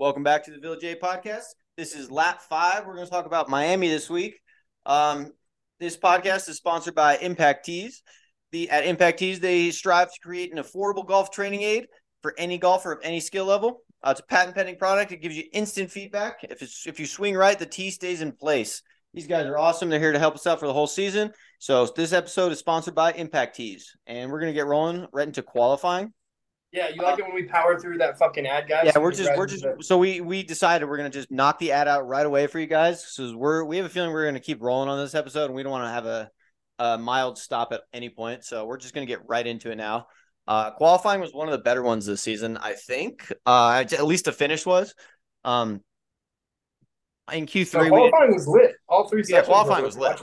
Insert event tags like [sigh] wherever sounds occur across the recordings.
Welcome back to the Village A podcast. This is lap five. We're going to talk about Miami this week. Um, this podcast is sponsored by Impact Tees. The at Impact Tees, they strive to create an affordable golf training aid for any golfer of any skill level. Uh, it's a patent pending product. It gives you instant feedback. If it's if you swing right, the tee stays in place. These guys are awesome. They're here to help us out for the whole season. So this episode is sponsored by Impact Tees, and we're gonna get rolling right into qualifying. Yeah, you like it when we power through that fucking ad, guys? Yeah, we're just we're just so we we decided we're gonna just knock the ad out right away for you guys. So we're we have a feeling we're gonna keep rolling on this episode, and we don't want to have a, a mild stop at any point. So we're just gonna get right into it now. Uh, qualifying was one of the better ones this season, I think. Uh, at least the finish was. Um, in Q three, so qualifying was lit. All three. Yeah, qualifying was lit.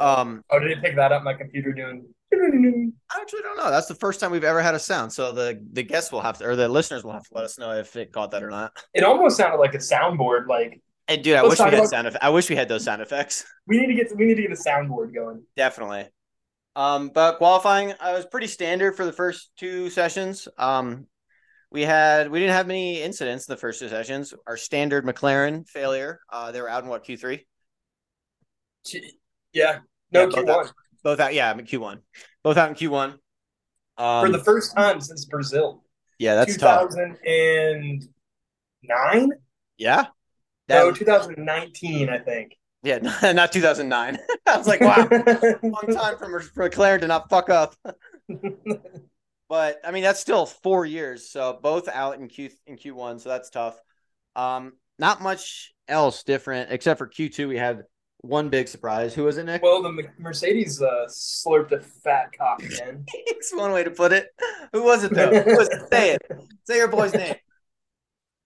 Um, oh, did it pick that up? My computer doing I actually don't know. That's the first time we've ever had a sound. So the the guests will have to, or the listeners will have to let us know if it caught that or not. It almost sounded like a soundboard. Like, and dude, I wish we had about... sound. I wish we had those sound effects. We need to get we need to get a soundboard going. Definitely. Um, but qualifying, I was pretty standard for the first two sessions. Um, we had we didn't have many incidents in the first two sessions. Our standard McLaren failure. Uh, they were out in what Q three. Yeah, no yeah, Q one. Both out, yeah, I'm in Q1. Both out in Q1. Um, For the first time since Brazil. Yeah, that's 2009? Yeah. That, no, 2019, I think. Yeah, [laughs] not 2009. [laughs] I was like, wow, [laughs] long time for, for McLaren to not fuck up. but I mean, that's still four years. So both out in Q in Q1, so that's tough. Um, not much else different except for Q2. We had one big surprise. Who was it, Nick? Well, the Mercedes uh, slurped a fat cock, man. [laughs] it's one way to put it. Who was it, though? Who was it? Say it. Say your boy's name.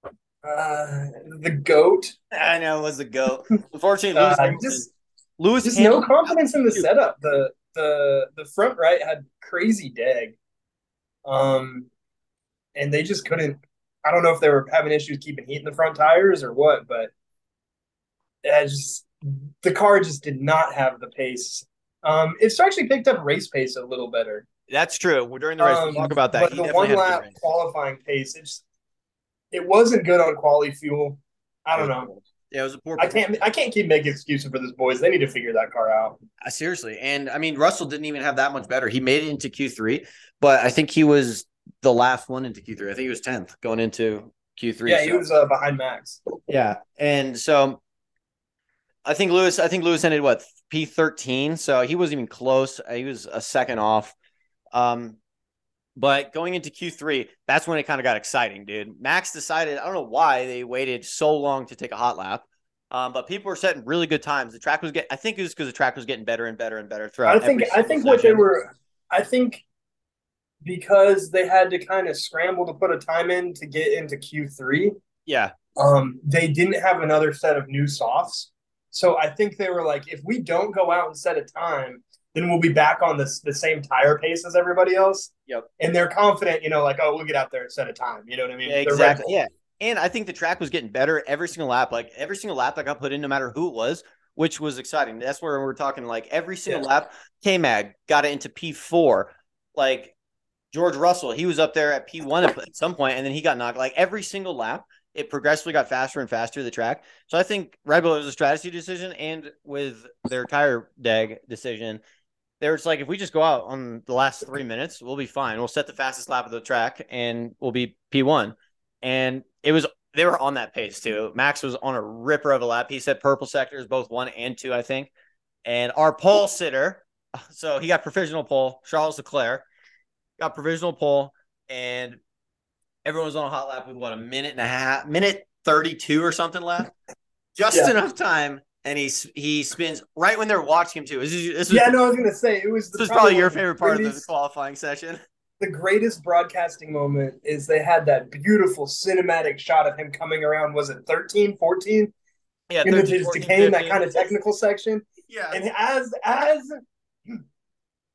Uh, the goat. I know it was the goat. Unfortunately, Lewis, uh, just Lewis just no confidence in the setup. The the the front right had crazy deg, um, and they just couldn't. I don't know if they were having issues keeping heat in the front tires or what, but it just the car just did not have the pace. Um, it's actually picked up race pace a little better. That's true. We're During the race, um, we'll talk about that. But he the one lap qualifying pace, it's it wasn't good on quality fuel. I don't know. Yeah, it was a poor. I can't. I can't keep making excuses for this, boys. They need to figure that car out. Uh, seriously, and I mean, Russell didn't even have that much better. He made it into Q three, but I think he was the last one into Q three. I think he was tenth going into Q three. Yeah, so. he was uh, behind Max. Yeah, and so I think Lewis. I think Lewis ended what P thirteen, so he wasn't even close. He was a second off. Um, but going into Q three, that's when it kind of got exciting, dude. Max decided. I don't know why they waited so long to take a hot lap. Um, but people were setting really good times. The track was getting. I think it was because the track was getting better and better and better throughout. I think. I think session. what they were. I think because they had to kind of scramble to put a time in to get into Q three. Yeah. Um, they didn't have another set of new softs. So I think they were like, if we don't go out and set a time, then we'll be back on this the same tire pace as everybody else. Yep. And they're confident, you know, like, oh, we'll get out there and set a time. You know what I mean? Yeah, exactly. Yeah. And I think the track was getting better every single lap. Like every single lap that got put in, no matter who it was, which was exciting. That's where we're talking like every single yeah. lap, K Mag got it into P4. Like George Russell, he was up there at P1 at some point, and then he got knocked. Like every single lap, it progressively got faster and faster the track. So I think Red Bull was a strategy decision, and with their tire deg decision, they were like, if we just go out on the last three minutes, we'll be fine. We'll set the fastest lap of the track, and we'll be P one. And it was they were on that pace too. Max was on a ripper of a lap. He said purple sectors, both one and two, I think. And our pole sitter, [laughs] so he got provisional pole. Charles Leclerc got provisional pole, and Everyone was on a hot lap with what a minute and a half, minute thirty-two or something left, just yeah. enough time. And he he spins right when they're watching him too. This, is, this was, yeah, no, I was gonna say it was. This was probably your favorite part of the qualifying session. The greatest broadcasting moment is they had that beautiful cinematic shot of him coming around. Was it 13, 14? Yeah, 13, into his decaying that kind of technical section. Yeah, and as as [clears throat]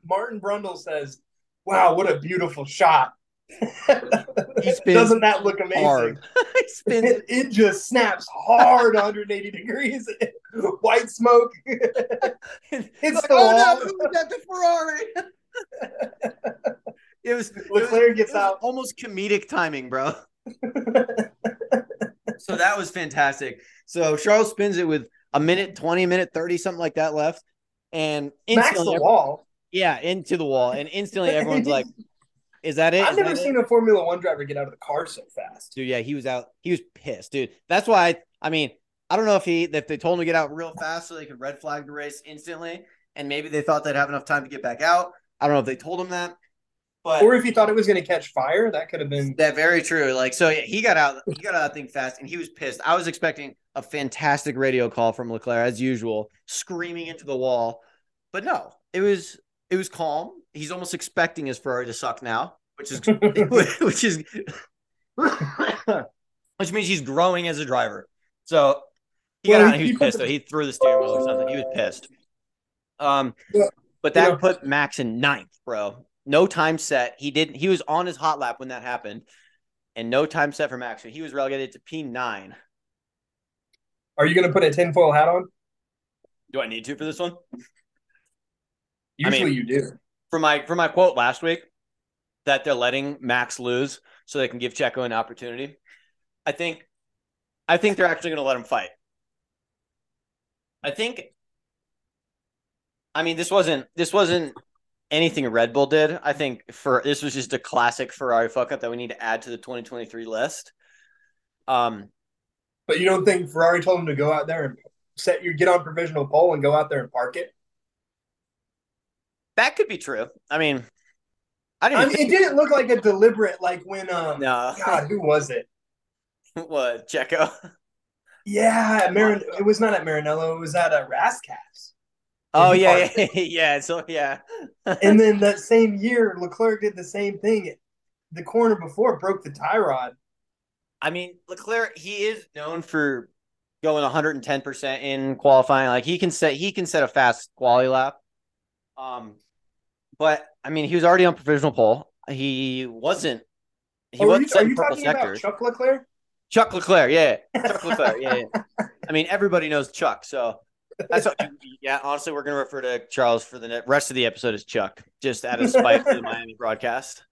Martin Brundle says, "Wow, what a beautiful shot." Doesn't that look amazing? [laughs] it, it, just snaps hard 180 degrees. [laughs] White smoke. [laughs] it's like, oh no, who got the Ferrari? it was Leclerc gets out. Almost comedic timing, bro. so that was fantastic. So Charles spins it with a minute, 20, minute 30, something like that left. And Max the wall. Yeah, into the wall. And instantly everyone's like, is that it? I've Is never seen it? a Formula One driver get out of the car so fast. Dude, yeah, he was out. He was pissed, dude. That's why I, I mean, I don't know if he if they told him to get out real fast so they could red flag the race instantly, and maybe they thought they'd have enough time to get back out. I don't know if they told him that, but Or if he thought it was going to catch fire, that could have been. that very true. Like so, yeah, he got out. He got out of that thing fast, and he was pissed. I was expecting a fantastic radio call from Leclerc as usual, screaming into the wall, but no, it was it was calm. He's almost expecting his Ferrari to suck now, which is [laughs] [laughs] which is which means he's growing as a driver. So he Well, got out he- he was pissed. though. He threw the steering wheel or something. He was pissed. Um, Yeah. but that know- put Max in ninth, bro. No time set. He didn't. He was on his hot lap when that happened, and no time set for Max. So he was relegated to P nine. Are you going to put a tinfoil hat on? Do I need to for this one? Usually mean- you do. For my for my quote last week, that they're letting Max lose so they can give Checo an opportunity. I think, I think they're actually going to let him fight. I think. I mean, this wasn't this wasn't anything Red Bull did. I think for this was just a classic Ferrari fuck up that we need to add to the 2023 list. Um, But you don't think Ferrari told him to go out there and set your get on provisional pole and go out there and park it? That could be true. I mean, I I didn't. mean, it didn't look like a deliberate like when um no, God, who was it? [laughs] what Checo? Yeah, Marin- it was not at Maranello, it was at a Rascasse. Oh yeah, [laughs] yeah, yeah. So yeah, [laughs] And then that same year, Leclerc did the same thing. The corner before broke the tie rod. I mean, Leclerc, he is known for going 110% in qualifying. Like he can set he can set a fast quality lap. Um but I mean, he was already on provisional poll. He wasn't he Oh, wasn't you, are you talking about Chuck Leclerc? Chuck Leclerc, yeah. Chuck [laughs] Leclerc, yeah, yeah. I mean, everybody knows Chuck, so that's what, yeah. Honestly, we're gonna refer to Charles for the rest of the episode as Chuck, just out of spite for the Miami broadcast.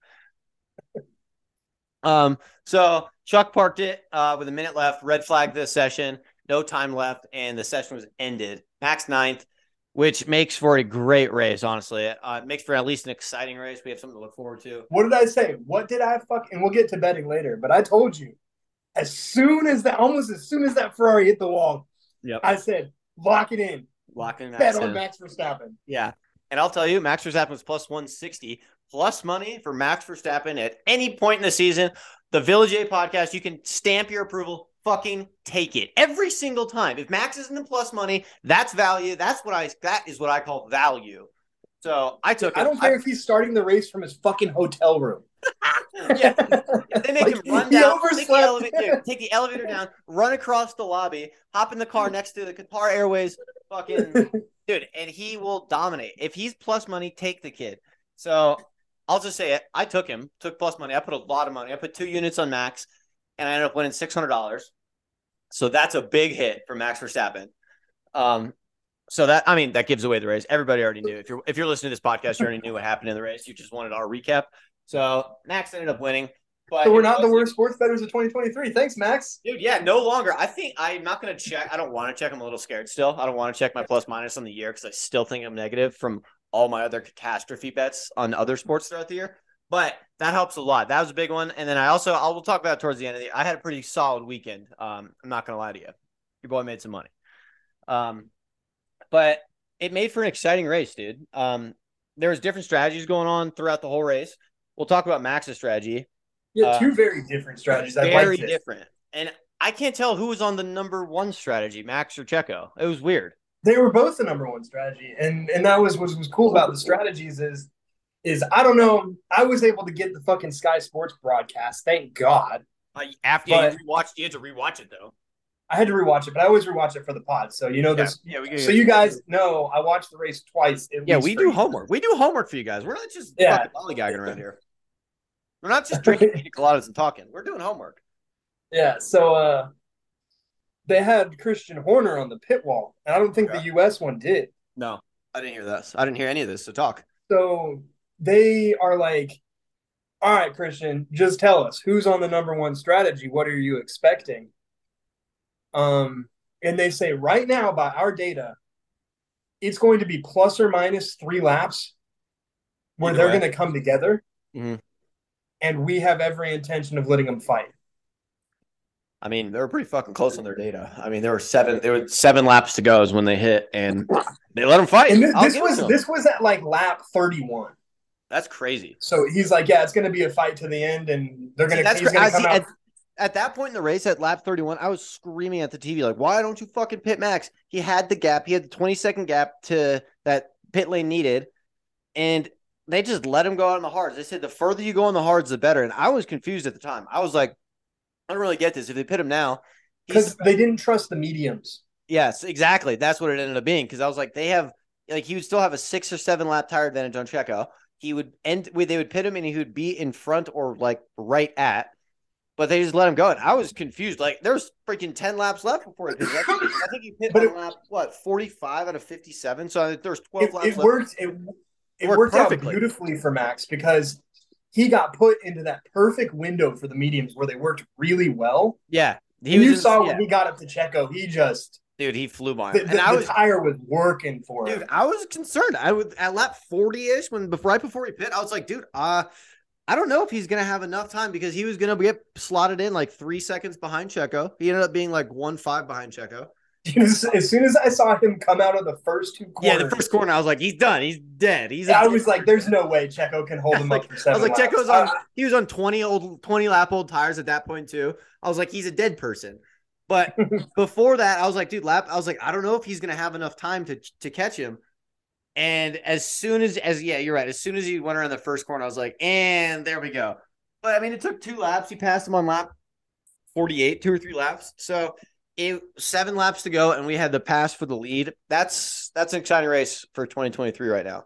Um, so Chuck parked it uh, with a minute left, red flag this session, no time left, and the session was ended. Max ninth, which makes for a great race. Honestly, uh, it makes for at least an exciting race. We have something to look forward to. What did I say? What did I fuck? And we'll get to betting later, but I told you, as soon as that, almost as soon as that Ferrari hit the wall, Yep, I said, lock it in. locking Max Bet in. on Max Verstappen. Yeah. And I'll tell you, Max Verstappen was plus 160, plus money for Max Verstappen at any point in the season. The Village A podcast, you can stamp your approval. Fucking take it every single time. If Max isn't in plus money, that's value. That's what I that is what I call value. So I took it. I don't care if he's starting the race from his fucking hotel room. [laughs] yeah, if they make Like, him run down, take the, elevator, take the elevator down, run across the lobby, hop in the car next to the Qatar Airways, fucking [laughs] dude, and he will dominate. If he's plus money, take the kid. So I'll just say it. I took him, took plus money. I put a lot of money. I put two units on Max, and I ended up winning six hundred dollars. So that's a big hit for Max Verstappen. Um, so that I mean that gives away the race. Everybody already knew. If you're if you're listening to this podcast, you already knew what happened in the race. You just wanted our recap. So Max ended up winning. But so we're not the worst sports bettors of 2023. Thanks, Max. Dude, yeah, no longer. I think I'm not going to check. I don't want to check. I'm a little scared still. I don't want to check my plus minus on the year because I still think I'm negative from all my other catastrophe bets on other sports throughout the year. But that helps a lot. That was a big one. And then I also, I will talk about towards the end of the. I had a pretty solid weekend. Um, I'm not going to lie to you. Your boy made some money. Um, but it made for an exciting race, dude. Um, there was different strategies going on throughout the whole race. We'll talk about Max's strategy Yeah, Uh, two very different strategies. I very like different. And I can't tell who was on the number one strategy, Max or Checo. It was weird. They were both the number one strategy, and and that was what was cool about the strategies is is I don't know. I was able to get the fucking Sky Sports broadcast. Thank God. Uh, after But- you rewatched, you had to rewatch it though. I had to rewatch it, but I always rewatch it for the pod. So you know this. yeah, we So you guys know I watched the race twice. at Yeah, least we do each. homework. We do homework for you guys. We're not just Yeah. fucking lollygagging around here. We're not just drinking [laughs] pina coladas and talking. We're doing homework. Yeah. So uh, they had Christian Horner on the pit wall, and I don't think Okay. the U.S. one did. No, I didn't hear this. I didn't hear any of this. So talk. So they are like, all right, Christian, just tell us who's on the number one strategy. What are you expecting? Um, and they say right now by our data, it's going to be plus or minus three laps where they're going to come together. Mm-hmm. And we have every intention of letting them fight. I mean, they were pretty fucking close on their data. I mean, there were seven. There were seven laps to go is when they hit, and they let them fight. And this, this was this was at like lap thirty-one. That's crazy. So he's like, "Yeah, it's going to be a fight to the end, and they're going to." To come out. At, at that point in the race, at lap thirty-one, I was screaming at the TV like, "Why don't you fucking pit Max?" He had the gap. He had the twenty-second gap to that pit lane needed, and they just let him go out on the hards. They said the further you go on the hards, the better. And I was confused at the time. I was like, I don't really get this. If they pit him now, because they didn't trust the mediums. Yes, exactly. That's what it ended up being. Because I was like, they have like he would still have a six or seven lap tire advantage on Checo. He would end they would pit him and he would be in front or like right at, but they just let him go. And I was confused. Like there's freaking ten laps left before he pit. I think, I think he pit on it, lap what forty five out of fifty seven. So there's twelve it, laps. It left. worked. It, it, worked, worked out beautifully for Max because he got put into that perfect window for the mediums where they worked really well. Yeah. He you saw when he got up to Checo, he just dude, he flew by. The, the, and I was, tire was working for dude, him. Dude, I was concerned. I was at lap 40-ish when before right before he pit, I was like, dude, uh, I don't know if he's gonna have enough time because he was gonna get slotted in like three seconds behind Checo. He ended up being like one five behind Checo. [laughs] as soon as I saw him come out of the first two corners, yeah, the first corner, I was like, he's done, he's dead. He's. I was like, there's no way Checo can hold [laughs] him like, up for seven. I was like, laps. Checo's on. Uh, he was on twenty old, twenty lap old tires at that point too. I was like, he's a dead person. But [laughs] before that, I was like, dude, lap. I was like, I don't know if he's gonna have enough time to to catch him. And as soon as as yeah, you're right. As soon as he went around the first corner, I was like, and there we go. But I mean, it took two laps. He passed him on lap 48, two or three laps. So it, seven laps to go, and we had the pass for the lead. That's that's an exciting race for 2023 right now.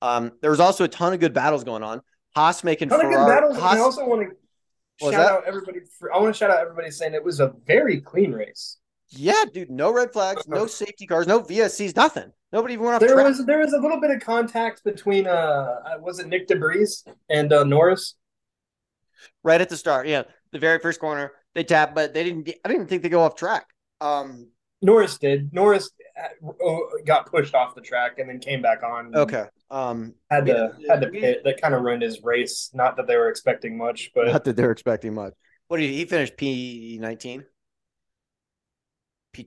Um, there was also a ton of good battles going on. Haas making ton Ferrari. of good battles. Haas, I also want to shout out everybody. For, I want to shout out everybody saying it was a very clean race. Yeah, dude. No red flags, no safety cars, no VSCs, nothing. Nobody even went off. There track. was there was a little bit of contact between uh, uh was it Nyck de Vries and uh, Norris? Right at the start, yeah, the very first corner they tapped, but they didn't. I didn't think they go off track. Um, Norris did. Norris got pushed off the track and then came back on. Okay. Um, had to yeah, had to pit. That kind of ruined his race. Not that they were expecting much, but not that they're expecting much. What did he, he finish? P nineteen.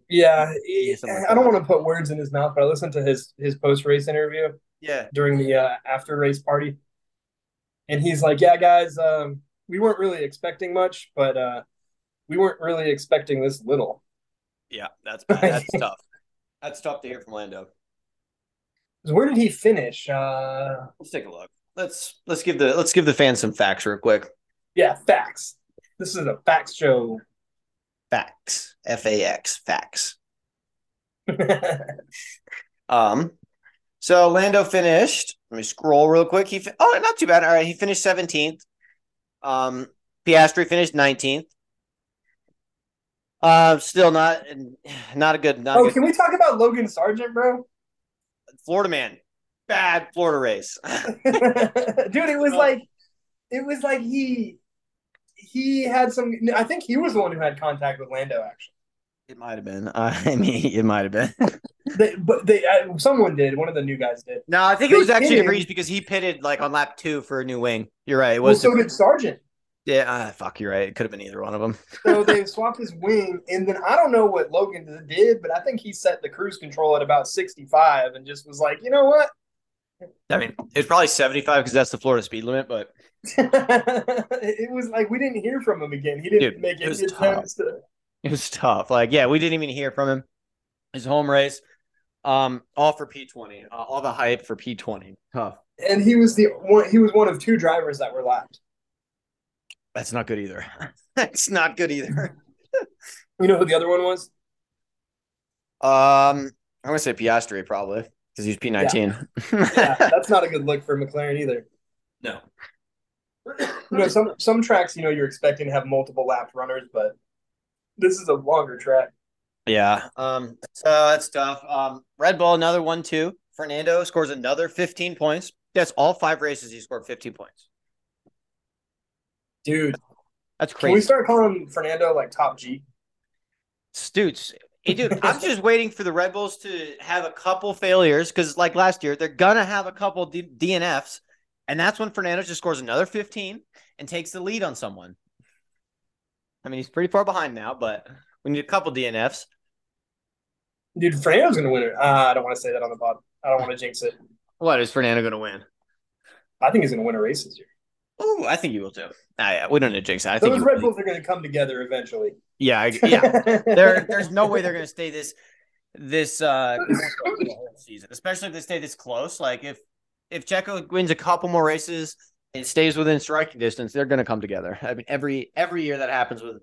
Yeah, he, I don't want to put words in his mouth, but I listened to his his post race interview. Yeah, during the uh, after race party, and he's like, "Yeah, guys, um, we weren't really expecting much, but uh, we weren't really expecting this little." Yeah, that's [laughs] that's tough. That's tough to hear from Lando. Where did he finish? Uh, let's take a look. Let's let's give the let's give the fans some facts real quick. Yeah, facts. This is a facts show. Facts. F A X. Facts. [laughs] um. So Lando finished. Let me scroll real quick. He oh, not too bad. All right, he finished seventeenth. Um, Piastri finished nineteenth. Uh, still not not a good. Not oh, a good, can we talk about Logan Sargent, bro? Florida man, bad Florida race, [laughs] dude. It was like, it was like he he had some. I think he was the one who had contact with Lando. Actually, it might have been. Uh, [laughs] I mean, it might have been. [laughs] they, but they, uh, someone did. One of the new guys did. No, I think they it was actually Reese because he pitted like on lap two for a new wing. You're right. It was. Well, so did Sargent. Yeah, uh, fuck, you're right. It could have been either one of them. [laughs] so they swapped his wing, and then I don't know what Logan did, but I think he set the cruise control at about 65 and just was like, you know what? I mean, it's probably 75 because that's the Florida speed limit, but [laughs] it was like we didn't hear from him again. He didn't Dude, make any attempts to. It was tough. Like, yeah, we didn't even hear from him. His home race, um, all for P20, uh, all the hype for P20. Tough. And he was the one. He was one of two drivers that were lapped. That's not good either. [laughs] That's not good either. [laughs] you know who the other one was? Um, I'm gonna say Piastri probably because he's P19. Yeah. [laughs] yeah, that's not a good look for McLaren either. No. [clears throat] You know, some some tracks, you know, you're expecting to have multiple lap runners, but this is a longer track. Yeah. Um. So that's tough. Um. Red Bull, another one too. Fernando scores another 15 points. That's all five races he scored 15 points. Dude, that's crazy. Can we start calling Fernando like top G? Stutes. Hey, dude, I'm just waiting for the Red Bulls to have a couple failures because, like last year, they're gonna have a couple D- DNFs, and that's when Fernando just scores another 15 and takes the lead on someone. I mean, he's pretty far behind now, but we need a couple DNFs. Dude, Fernando's gonna win it. Uh, I don't want to say that on the pod. I don't want to jinx it. What is Fernando gonna win? I think he's gonna win a race this year. Oh, I think he will too. Ah, yeah, we don't need to jinx it. I Those think Red Bulls are gonna come together eventually. Yeah, I, yeah. [laughs] there, there's no way they're gonna stay this this uh season, especially if they stay this close. Like if if Checo wins a couple more races and stays within striking distance, they're gonna come together. I mean, every every year that happens with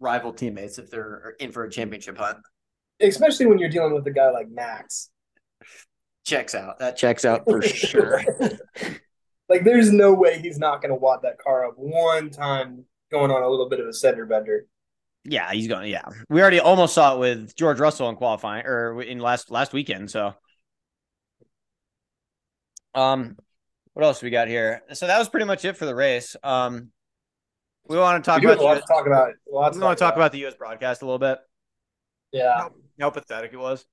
rival teammates if they're in for a championship hunt. Especially when you're dealing with a guy like Max. Checks out. That checks out for [laughs] sure. Like there's no way he's not gonna wad that car up one time going on a little bit of a center bender. Yeah, he's going. Yeah, we already almost saw it with George Russell in qualifying or in last last weekend. So, um, what else we got here? So that was pretty much it for the race. Um, we want to talk We about. have a lot to talk about. A lot we want to talk about the U.S. broadcast a little bit. Yeah. How pathetic it was.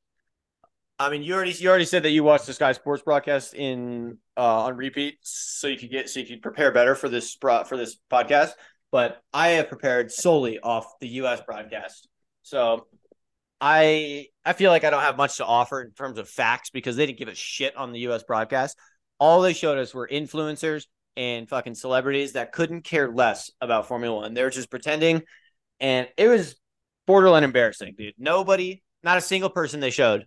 I mean, you already you already said that you watched the Sky Sports broadcast in uh, on repeat, so you could get so you could prepare better for this for this podcast. But I have prepared solely off the U.S. broadcast, so I I feel like I don't have much to offer in terms of facts because they didn't give a shit on the U.S. broadcast. All they showed us were influencers and fucking celebrities that couldn't care less about Formula One. They were just pretending, and it was borderline embarrassing, dude. Nobody, not a single person they showed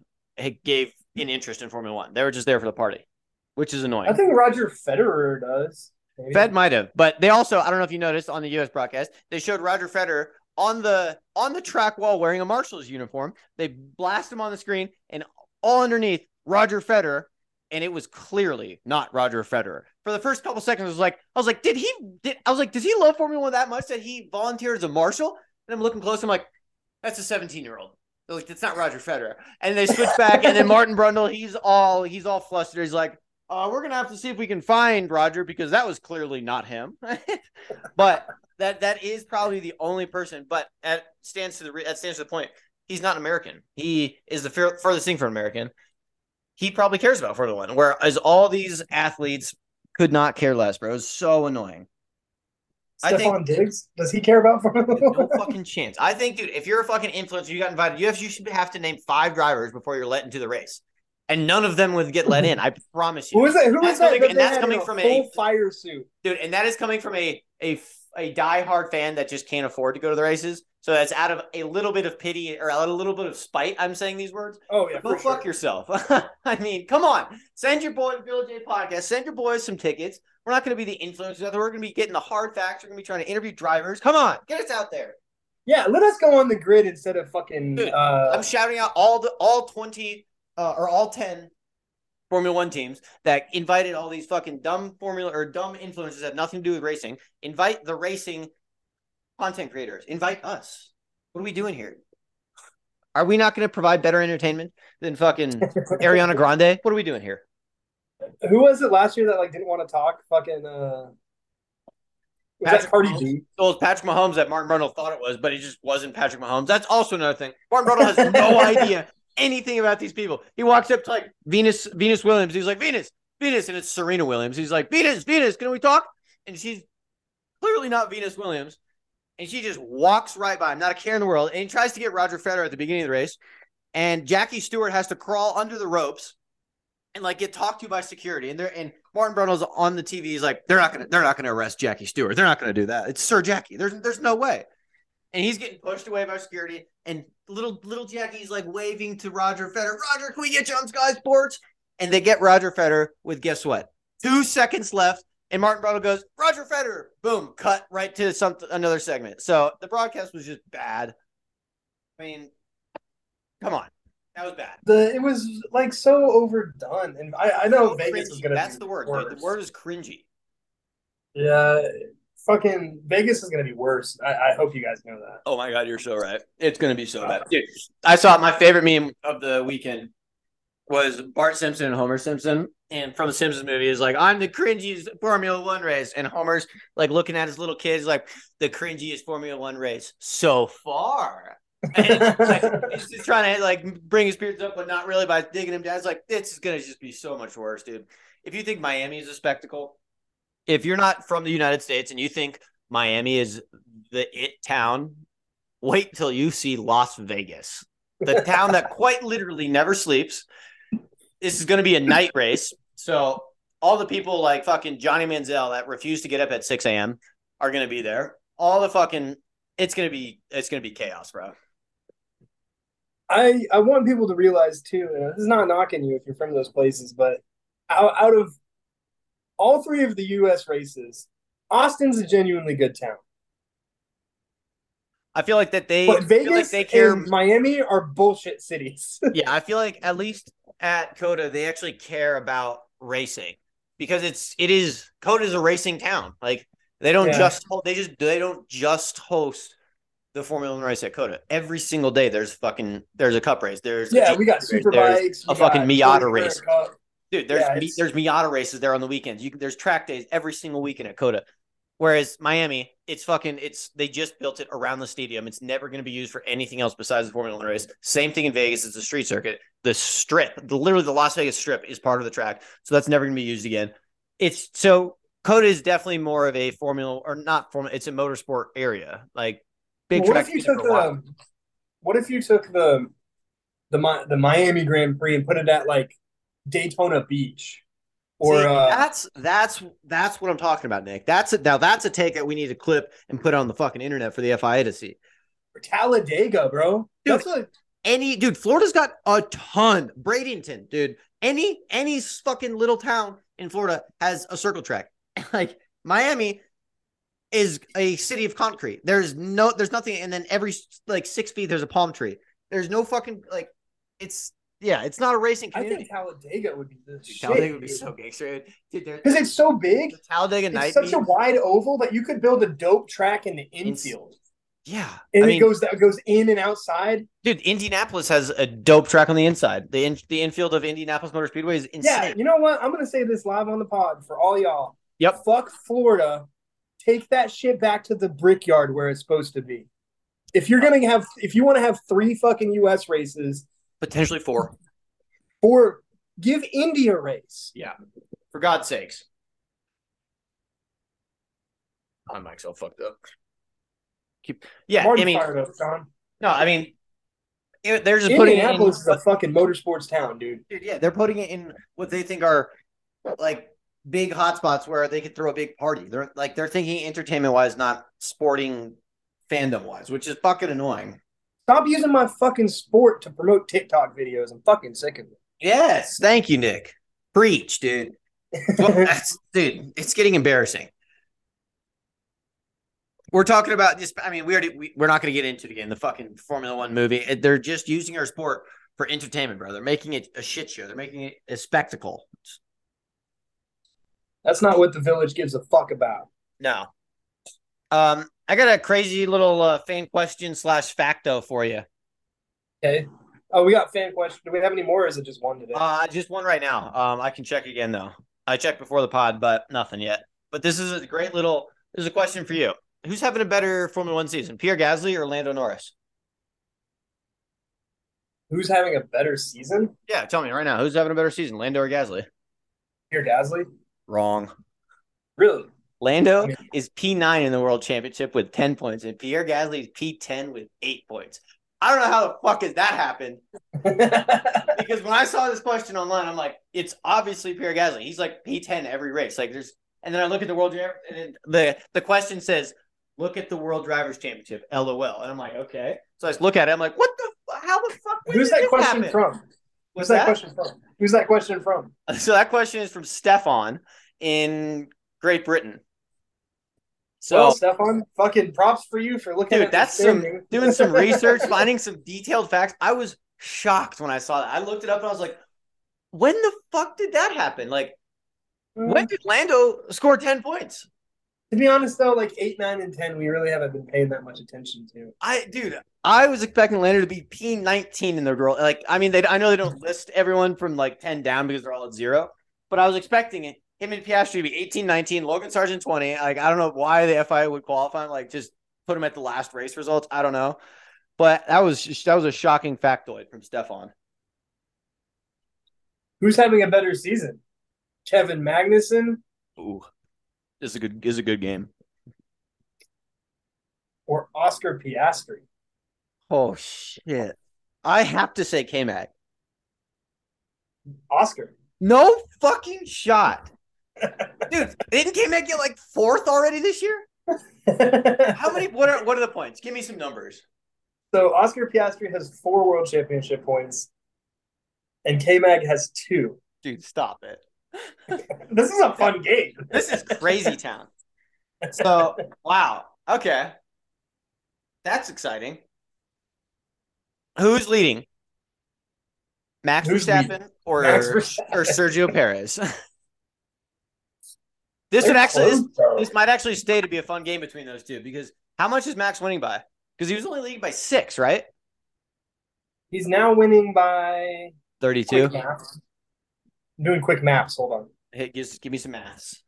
gave an interest in Formula One. They were just there for the party, which is annoying. I think Roger Federer does. Maybe. Fed might have, but they also I don't know if you noticed on the U.S. broadcast they showed Roger Federer on the on the track wall wearing a Marshalls uniform. They blast him on the screen, and all underneath Roger Federer, and it was clearly not Roger Federer. For the first couple seconds, I was like, I was like, did he? Did I was like, does he love Formula One that much that he volunteered as a marshal? And I'm looking close. I'm like, that's a 17 year old. Like, it's not Roger Federer. And they switch back, and then Martin Brundle, he's all he's all flustered. He's like, uh, we're gonna have to see if we can find Roger because that was clearly not him. [laughs] but that that is probably the only person. But that stands to the that stands to the point. He's not American. He is the fur- furthest thing from American. He probably cares about Formula One, whereas all these athletes could not care less, bro. It was so annoying. I think- Diggs, does he care about no fucking chance. I think, dude, if you're a fucking influencer, you got invited. You have you should have to name five drivers before you're let into the race, and none of them would get let in. I [laughs] promise you. Who is that? Who That's is coming- that and that's coming a from a- fire suit. dude, and that is coming from a a a diehard fan that just can't afford to go to the races. So that's out of a little bit of pity or a little bit of spite. I'm saying these words. Oh yeah, Go fuck sure. yourself. [laughs] I mean, come on. Send your boy Bill J podcast. Send your boys some tickets. We're not going to be the influencers. We're going to be getting the hard facts. We're going to be trying to interview drivers. Come on, get us out there. Yeah, let us go on the grid instead of fucking. Dude, uh, I'm shouting out all the all twenty uh, or all ten Formula One teams that invited all these fucking dumb Formula or dumb influencers that have nothing to do with racing. Invite the racing content creators. Invite us. What are we doing here? Are we not going to provide better entertainment than fucking [laughs] Ariana Grande? What are we doing here? Who was it last year that like didn't want to talk? Fucking. Uh, was Patrick that Cardi Mahomes. B? So it's Patrick Mahomes that Martin Brundle thought it was, but he just wasn't Patrick Mahomes. That's also another thing. Martin Brundle has no [laughs] idea anything about these people. He walks up to like Venus, Venus Williams. He's like, Venus, Venus, and it's Serena Williams. He's like, Venus, Venus, can we talk? And she's clearly not Venus Williams. And she just walks right by him, not a care in the world. And he tries to get Roger Federer at the beginning of the race. And Jackie Stewart has to crawl under the ropes and like get talked to by security. And they're and Martin Brundle's on the TV. He's like, they're not gonna, they're not gonna arrest Jackie Stewart. They're not gonna do that. It's Sir Jackie. There's there's no way. And he's getting pushed away by security. And little little Jackie's like waving to Roger Federer. Roger, can we get you on Sky Sports? And they get Roger Federer with guess what? Two seconds left. And Martin Brundle goes, Roger Federer. Boom, cut right to some another segment. So the broadcast was just bad. I mean, come on. That was bad. The it was like so overdone, and I I know So Vegas is gonna. That's be the word. worse. The word is cringy. Yeah, fucking Vegas is gonna be worse. I, I hope you guys know that. Oh my god, you're so right. It's gonna be so bad. Uh, Dude, I saw my favorite meme of the weekend was Bart Simpson and Homer Simpson. And from the Simpsons movie is like, I'm the cringiest Formula One race. And Homer's like looking at his little kids like, the cringiest Formula One race so far. Like, [laughs] he's just trying to like bring his spirits up, but not really by digging him down. It's like this is gonna just be so much worse, dude. If you think Miami is a spectacle, if you're not from the United States and you think Miami is the it town, wait till you see Las Vegas, the town that quite literally never sleeps. This is going to be a night race. So all the people like fucking Johnny Manziel that refuse to get up at 6 a.m. are going to be there. All the fucking, it's going to be, it's going to be chaos, bro. I I want people to realize too, and this is not knocking you if you're from those places, but out, out of all three of the U.S. races, Austin's a genuinely good town. I feel like that they, But Vegas like they care. and Miami are bullshit cities. [laughs] yeah, I feel like at least at COTA they actually care about racing because it's it is COTA is a racing town. Like they don't Yeah. just they just they don't just host the Formula One race at COTA. Every single day there's fucking there's a cup race. There's yeah, we got super bikes. a fucking Miata race. Cup. Dude, there's Yeah, Mi- there's Miata races there on the weekends. You can there's track days every single weekend at COTA. Whereas Miami, it's fucking it's they just built it around the stadium. It's never going to be used for anything else besides the Formula One race. Same thing in Vegas. It's a street circuit. The strip, the, literally the Las Vegas Strip, is part of the track, so that's never going to be used again. It's so COTA is definitely more of a Formula or not Formula. It's a motorsport area, like big Well, what if you took the what if you took the the the Miami Grand Prix and put it at like Daytona Beach or See, uh, that's that's that's what I'm talking about, Nick. That's a, now that's a take that we need to clip and put on the fucking internet for the FIA to see. Talladega, bro? Dude. That's a Any dude, Florida's got a ton. Bradenton, dude. Any any fucking little town in Florida has a circle track. [laughs] like Miami is a city of concrete. There's no there's nothing and then every like 6 feet there's a palm tree. There's no fucking like it's yeah, it's not a racing I think Talladega would be the Dude, shit. Talladega would be so gangster. Dude, because it's so big. the Talladega night It's such a wide oval that you could build a dope track in the infield, Yeah. and I it mean, goes that goes in and outside. dude, Indianapolis has a dope track on the inside. The in, the infield of Indianapolis Motor Speedway is insane. Yeah, you know what? I'm gonna say this live on the pod for all y'all. Yep. Fuck Florida. Take that shit back to the brickyard where it's supposed to be. If you're gonna have, if you want to have three fucking U.S. races, Potentially four. or give Indy a race. Yeah, for God's sakes. My mic's all fucked up. Keep yeah, I'm I mean up, John. no, I mean it- they're just putting it in, Indianapolis is a fucking motorsports town, dude. dude, yeah, they're putting it in what they think are like big hotspots where they could throw a big party. They're like they're thinking entertainment wise, not sporting fandom wise, which is fucking annoying. Stop using my fucking sport to promote TikTok videos. I'm fucking sick of it. Yes, thank you, Nick. Preach, dude. Well, [laughs] that's, dude, it's getting embarrassing. We're talking about this. I mean, we already we, we're not going to get into it again. The fucking Formula One movie. They're just using our sport for entertainment, bro. They're making it a shit show. They're making it a spectacle. That's not what the village gives a fuck about. No. Um, I got a crazy little uh, fan question slash facto for you. Okay. Oh, we got fan question. Do we have any more? Or is it just one today? Uh, just one right now. Um, I can check again though. I checked before the pod, but nothing yet. But this is a great little. This is a question for you. Who's having a better Formula One season, Pierre Gasly or Lando Norris? Who's having a better season? Yeah, tell me right now. Who's having a better season, Lando or Gasly? Pierre Gasly. Wrong. Really? Lando I is P9 in the World Championship with 10 points, and Pierre Gasly is P10 with eight points. I don't know how the fuck has that happened [laughs] because when I saw this question online, I'm like, it's obviously Pierre Gasly. He's like P10 every race. Like there's, and then I look at the World Driver, and the the question says, look at the World Drivers Championship, LOL, and I'm like, okay. So I just look at it. I'm like, what the? fu- How the fuck? when Who's did that this question happen? from? Who's that, that? question from? Who's that question from? [laughs] So that question is from Stefan in Great Britain. So well, Stefan, fucking props for you for looking Dude, at that's some [laughs] doing some research, [laughs] finding some detailed facts. I was shocked when I saw that. I looked it up and I was like, when the fuck did that happen? Like, when mm. did Lando score 10 points? To be honest, though, like eight, nine, and ten, we really haven't been paying that much attention to. I dude, I was expecting Lando to be P19 in the girl. Like, I mean, they I know they don't list everyone from like 10 down because they're all at zero, but I was expecting it. Him and Piastri to be 18, 19, Logan Sargent 20. Like, I don't know why the FIA would qualify him, like just put him at the last race results. I don't know. But that was that was a shocking factoid from Stefan. Who's having a better season? Kevin Magnussen? Ooh, is a good is a good game. Or Oscar Piastri? Oh shit! I have to say K Mag. Oscar. No fucking shot. [laughs] Dude, didn't K Mag get like fourth already this year? [laughs] How many what are what are the points? Give me some numbers. So Oscar Piastri has four world championship points, and K Mag has two. Dude, stop it. [laughs] this is a fun game. this is crazy town. [laughs] So wow. Okay. That's exciting. Who's leading? Max Who's Verstappen leading? or Max Verstappen. or Sergio Perez? [laughs] this would actually this, this might actually stay to be a fun game between those two because how much is Max winning by? Because he was only leading by six, right? He's now winning by Thirty-two. I'm doing quick maps. Hold on. Hey, give, give me some maths.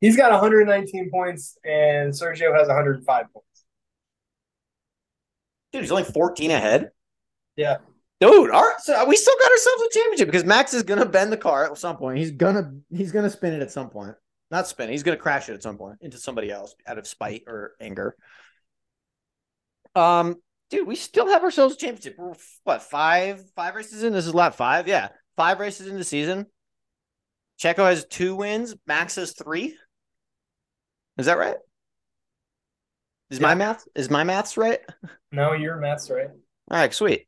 He's got 119 points, and Sergio has 105 points. Dude, he's only 14 ahead. Yeah. Dude, right, so we still got ourselves a championship because Max is gonna bend the car at some point. He's gonna he's gonna spin it at some point. Not spin, he's gonna crash it at some point into somebody else out of spite or anger. Um, dude, we still have ourselves a championship. We're what five five races in? This is lap five. Yeah, five races in the season. Checo has two wins. Max has three. Is that right? Is my math is my maths right? No, your math's right. All right, sweet.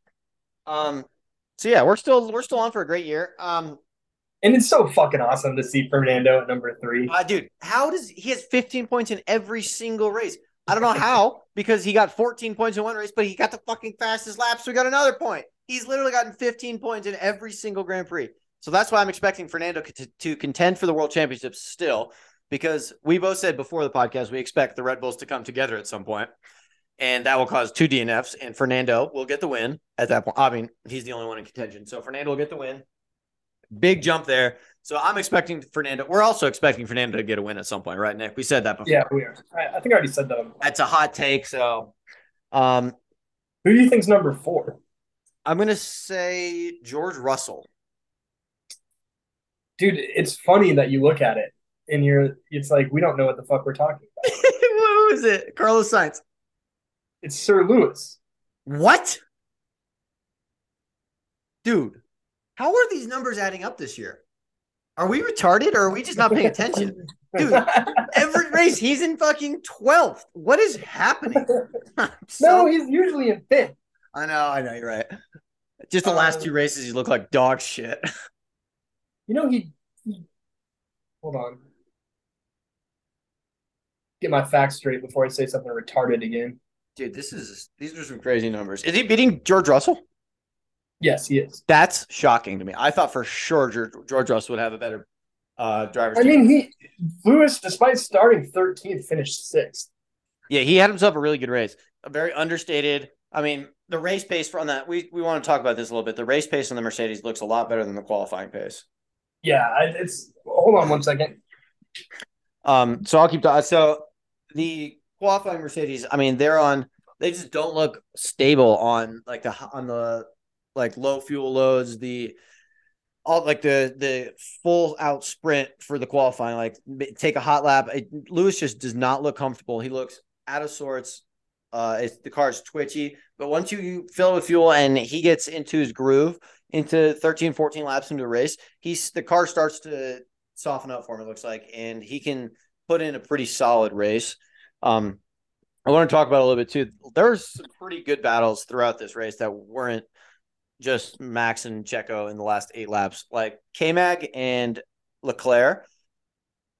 Um, so yeah, we're still we're still on for a great year. Um, And it's so fucking awesome to see Fernando at number three. uh, dude, how does he has 15 points in every single race? I don't know how because he got 14 points in one race, but he got the fucking fastest lap, so he got another point. He's literally gotten 15 points in every single Grand Prix. So that's why I'm expecting Fernando to, to contend for the World Championships still, because we both said before the podcast we expect the Red Bulls to come together at some point, and that will cause two DNFs, and Fernando will get the win at that point. I mean, he's the only one in contention, so Fernando will get the win. Big jump there. So I'm expecting Fernando. We're also expecting Fernando to get a win at some point, right, Nick? We said that before. Yeah, we are. I, I think I already said that. That's a hot take. So um, Who do you think's number four? I'm gonna say George Russell. Dude, it's funny that you look at it and you're it's like we don't know what the fuck we're talking about. [laughs] Who is it? Carlos Sainz. It's Sir Lewis. What? Dude, how are these numbers adding up this year? Are we retarded or are we just not paying attention? [laughs] Dude, every race he's in fucking 12th. What is happening? [laughs] So- no, he's usually in fifth. I know, I know, you're right. Just the last Um, two races, he looked like dog shit. [laughs] You know he, he hold on. Get my facts straight before I say something retarded again. Dude, this is these are some crazy numbers. Is he beating George Russell? Yes, he is. That's shocking to me. I thought for sure George, George Russell would have a better uh driver's I team. mean, he Lewis, despite starting 13th, finished sixth. Yeah, he had himself a really good race. A very understated. I mean, the race pace from that we we want to talk about this a little bit. The race pace on the Mercedes looks a lot better than the qualifying pace. Yeah, it's. Hold on one second. Um, so I'll keep talking. So the qualifying Mercedes, I mean, they're on. They just don't look stable on like the on the like low fuel loads. The all like the the full out sprint for the qualifying. Like take a hot lap. It, Lewis just does not look comfortable. He looks out of sorts. Uh, it's the car's twitchy, but once you fill it with fuel and he gets into his groove, into 13, 14 laps into the race, he's the car starts to soften up for him. It looks like, and he can put in a pretty solid race. Um, I want to talk about a little bit too. There's some pretty good battles throughout this race that weren't just Max and Checo in the last eight laps. Like K Mag and Leclerc,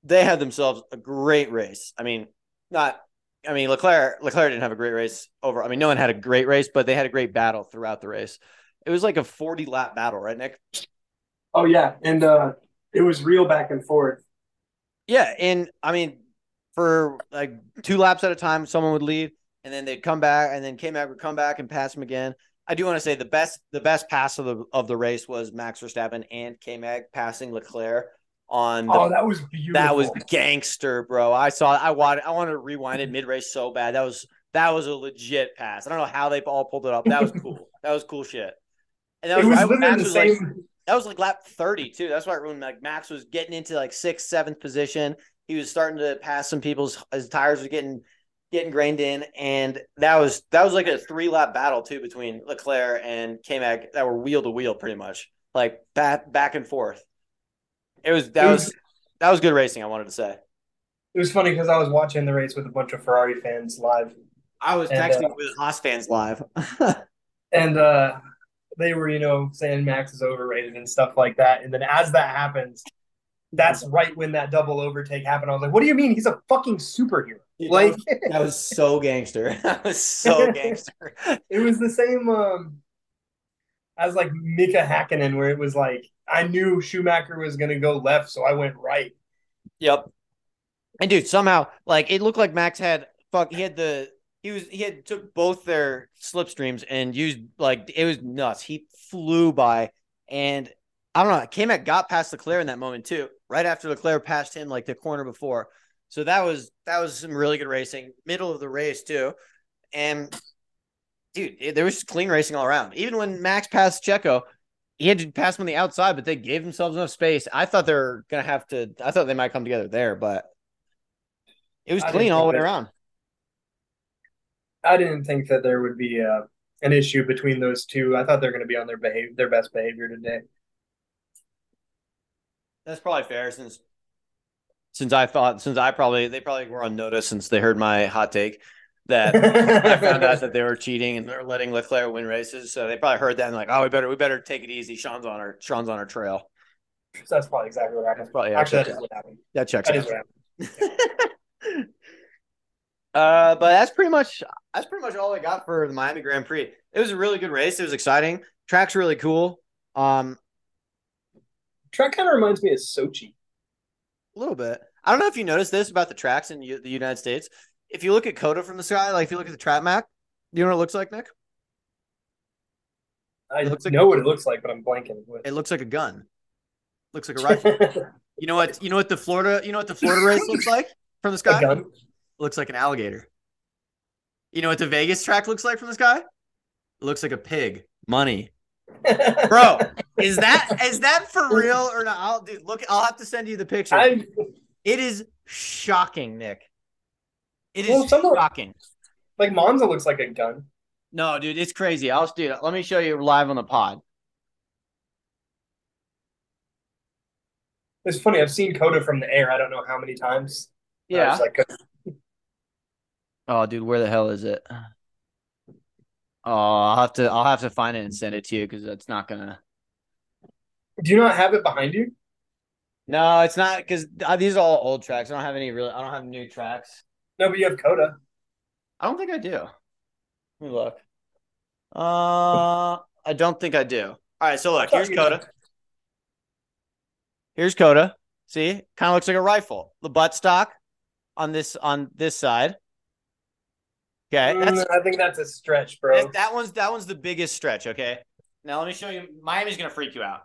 they had themselves a great race. I mean, not. I mean, Leclerc Leclerc didn't have a great race over. I mean, no one had a great race, but they had a great battle throughout the race. It was like a 40 lap battle, right, Nick? Oh yeah, and uh, it was real back and forth. Yeah, and I mean, for like two laps at a time, someone would lead, and then they'd come back, and then K Mag would come back and pass him again. I do want to say the best the best pass of the of the race was Max Verstappen and K Mag passing Leclerc on the, Oh, that was beautiful. that was gangster, bro. I saw I wanted I wanted to rewind it mid race so bad. That was That was a legit pass. I don't know how they all pulled it up. That was [laughs] cool. that was cool shit. And that was, was right literally Max the was same. like that was like lap 30 too. That's why when like Max was getting into like sixth, seventh position, he was starting to pass some people's his tires were getting getting grained in. And that was that was like a three lap battle too between Leclerc and K Mag that were wheel to wheel pretty much. Like back back and forth. It was that It was, was- that was good racing, I wanted to say. It was funny because I was watching the race with a bunch of Ferrari fans live, I was And, texting uh, with Haas fans live. [laughs] and uh, they were, you know, saying Max is overrated and stuff like that. And then as that happens, that's right when that double overtake happened. I was like, "What do you mean? He's a fucking superhero!" Like that was so gangster. [laughs] That was so [laughs] gangster. it was the same um, as like Mika Hakkinen, where it was like I knew Schumacher was going to go left, so I went right. Yep. And dude, somehow, like it looked like Max had fuck. He had the he was he had took both their slipstreams and used like it was nuts. He flew by, and I don't know. K Mag got past Leclerc in that moment too. Right after Leclerc passed him, like the corner before. So that was that was some really good racing. Middle of the race too, and dude, it- there was clean racing all around. Even when Max passed Checo, he had to pass him on the outside, but they gave themselves enough space. I thought they were gonna have to. I thought they might come together there, but it was I clean all the way that- around. I didn't think that there would be uh, an issue between those two. I thought they're going to be on their behavior, their best behavior today. That's probably fair since since I thought since I probably they probably were on notice since they heard my hot take that [laughs] I found out that they were cheating and they're letting Leclerc win races. So they probably heard that and like, oh, we better we better take it easy. Sean's on our Sean's on our trail. So That's probably exactly what happened. That's probably yeah, Actually, that checks is out. what happened. that checks That out. is what happened. [laughs] uh, but that's pretty much that's pretty much all I got for the Miami Grand Prix. It was a really good race. It was exciting. Track's really cool. Um, Track kind of reminds me of Sochi. a little bit. I don't know if you noticed this about the tracks in U- the United States. If you look at COTA from the sky, like if you look at the Trap map, do you know what it looks like, Nick? I like- know what it looks like, but I'm blanking. It looks like a gun. Looks like a rifle. [laughs] You know what? You know what the Florida? You know what the Florida race looks like from the sky? Looks like an alligator. You know what the Vegas track looks like from the sky? Looks like a pig. Money, [laughs] bro. Is that is that for real or not? I'll dude, look. I'll have to send you the picture. I, It is shocking, Nick. It is Well, of- shocking. like Monza looks like a gun. No, dude, it's crazy. I'll do it. Let me show you live on the pod. It's funny. I've seen COTA from the air. I don't know how many times. Yeah. like, Oh, dude, where the hell is it? Oh, I'll have to. I'll have to find it and send it to you because that's not gonna. do you not have it behind you? No, it's not because uh, these are all old tracks. I don't have any really. I don't have new tracks. No, but you have COTA. I don't think I do. Let me look. Uh, I don't think I do. All right, so look. Here's COTA. Here's COTA. See, kind of looks like a rifle. The butt stock on this on this side. Okay, that's Mm, I think that's a stretch, bro. That, that one's that one's the biggest stretch. Okay, now let me show you. Miami's gonna freak you out.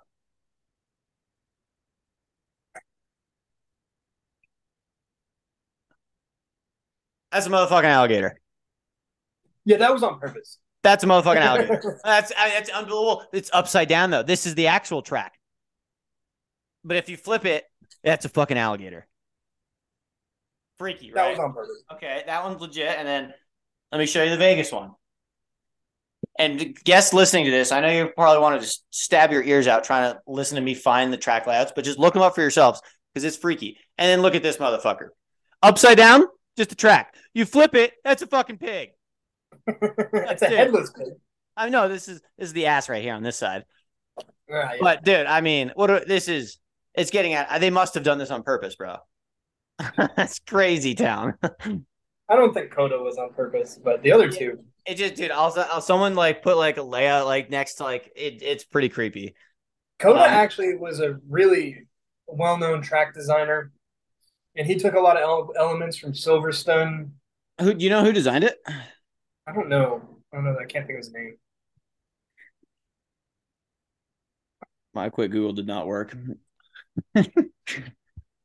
That's a motherfucking alligator. yeah, that was on purpose. That's a motherfucking alligator. [laughs] That's I- that's unbelievable. It's upside down though. This is the actual track. But if you flip it, that's a fucking alligator. Freaky, That right? was on purpose. Okay, that one's legit. And then let me show you the Vegas one. And guests listening to this, I know you probably want to just stab your ears out trying to listen to me find the track layouts, but just look them up for yourselves because it's freaky. And then look at this motherfucker. Upside down, just a track. You flip it, that's a fucking pig. [laughs] it's a it. headless pig. I know this is this is the ass right here on this side. Right. But dude, I mean, what are, this is it's getting at they must have done this on purpose, bro. [laughs] That's crazy town. I don't think COTA was on purpose, but the other two. It just, dude. Also, someone like put like a layout like next to like it. It's pretty creepy. COTA Um, actually was a really well-known track designer, and he took a lot of ele- elements from Silverstone. Who do you know who designed it? I don't know. I don't know. I can't think of his name. My quick Google did not work. [laughs]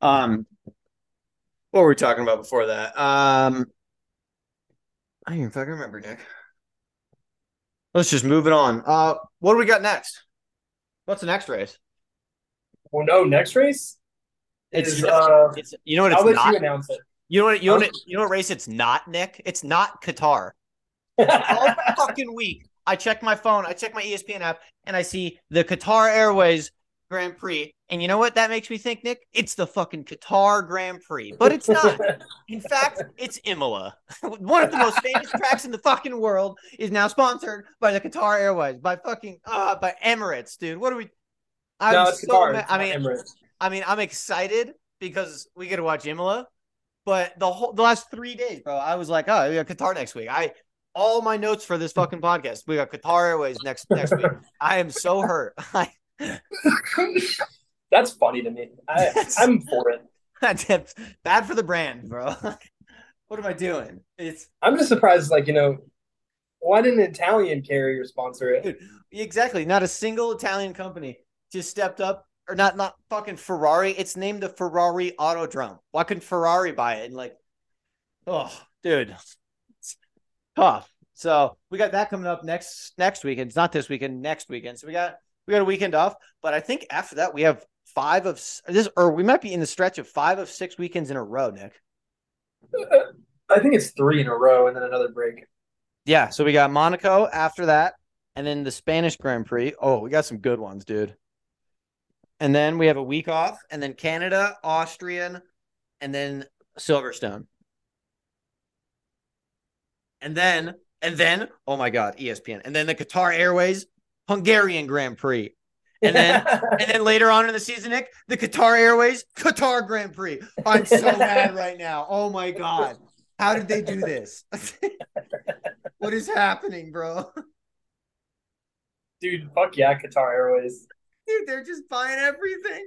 um, what were we talking about before that? Um, I don't even fucking remember, Nick. Let's just move it on. Uh, what do we got next? What's the next race? Well, no, next race. It's, is, uh, it's you know what it's I'll not. you announce it. You know what? You know what? You know what race it's not, Nick? It's not Qatar. [laughs] All fucking week, I check my phone, I check my ESPN app, and I see the Qatar Airways Grand Prix. And you know what that makes me think, Nick? It's the fucking Qatar Grand Prix, but it's not. [laughs] In fact, it's Imola. [laughs] One of the most famous tracks in the fucking world is now sponsored by the Qatar Airways, by fucking uh by Emirates, dude. What are we? I'm no, so Qatar. ma- it's I mean, Emirates. I mean, I'm excited because we get to watch Imola, but the whole the last three days, bro, I was like, oh, we got Qatar next week. I all my notes for this fucking podcast, we got Qatar Airways next next week. I am so hurt. [laughs] That's funny to me. I, I'm for it. [laughs] that's bad for the brand, bro. [laughs] what am I doing? It's I'm just surprised, like, you know, why didn't an Italian carrier sponsor it? Dude, exactly not a single Italian company just stepped up. Or not, not fucking Ferrari. It's named the Ferrari Autodrome. Why couldn't Ferrari buy it? And like, oh, dude, it's tough. So we got that coming up next next weekend. It's not this weekend, next weekend. So we got we got a weekend off. But I think after that we have five of this, or we might be in the stretch of five of six weekends in a row, Nick. I think it's three in a row and then another break. Yeah. So we got Monaco after that, and then the Spanish Grand Prix. Oh, we got some good ones, dude. And then we have a week off, and then Canada, Austrian, and then Silverstone. And then, and then, oh my God, ESPN. And then the Qatar Airways Hungarian Grand Prix. And then [laughs] and then later on in the season, Nick, the Qatar Airways Qatar Grand Prix. I'm so [laughs] mad right now. Oh my God. How did they do this? [laughs] what is happening, bro? Dude, fuck yeah, Qatar Airways. Dude, they're just buying everything.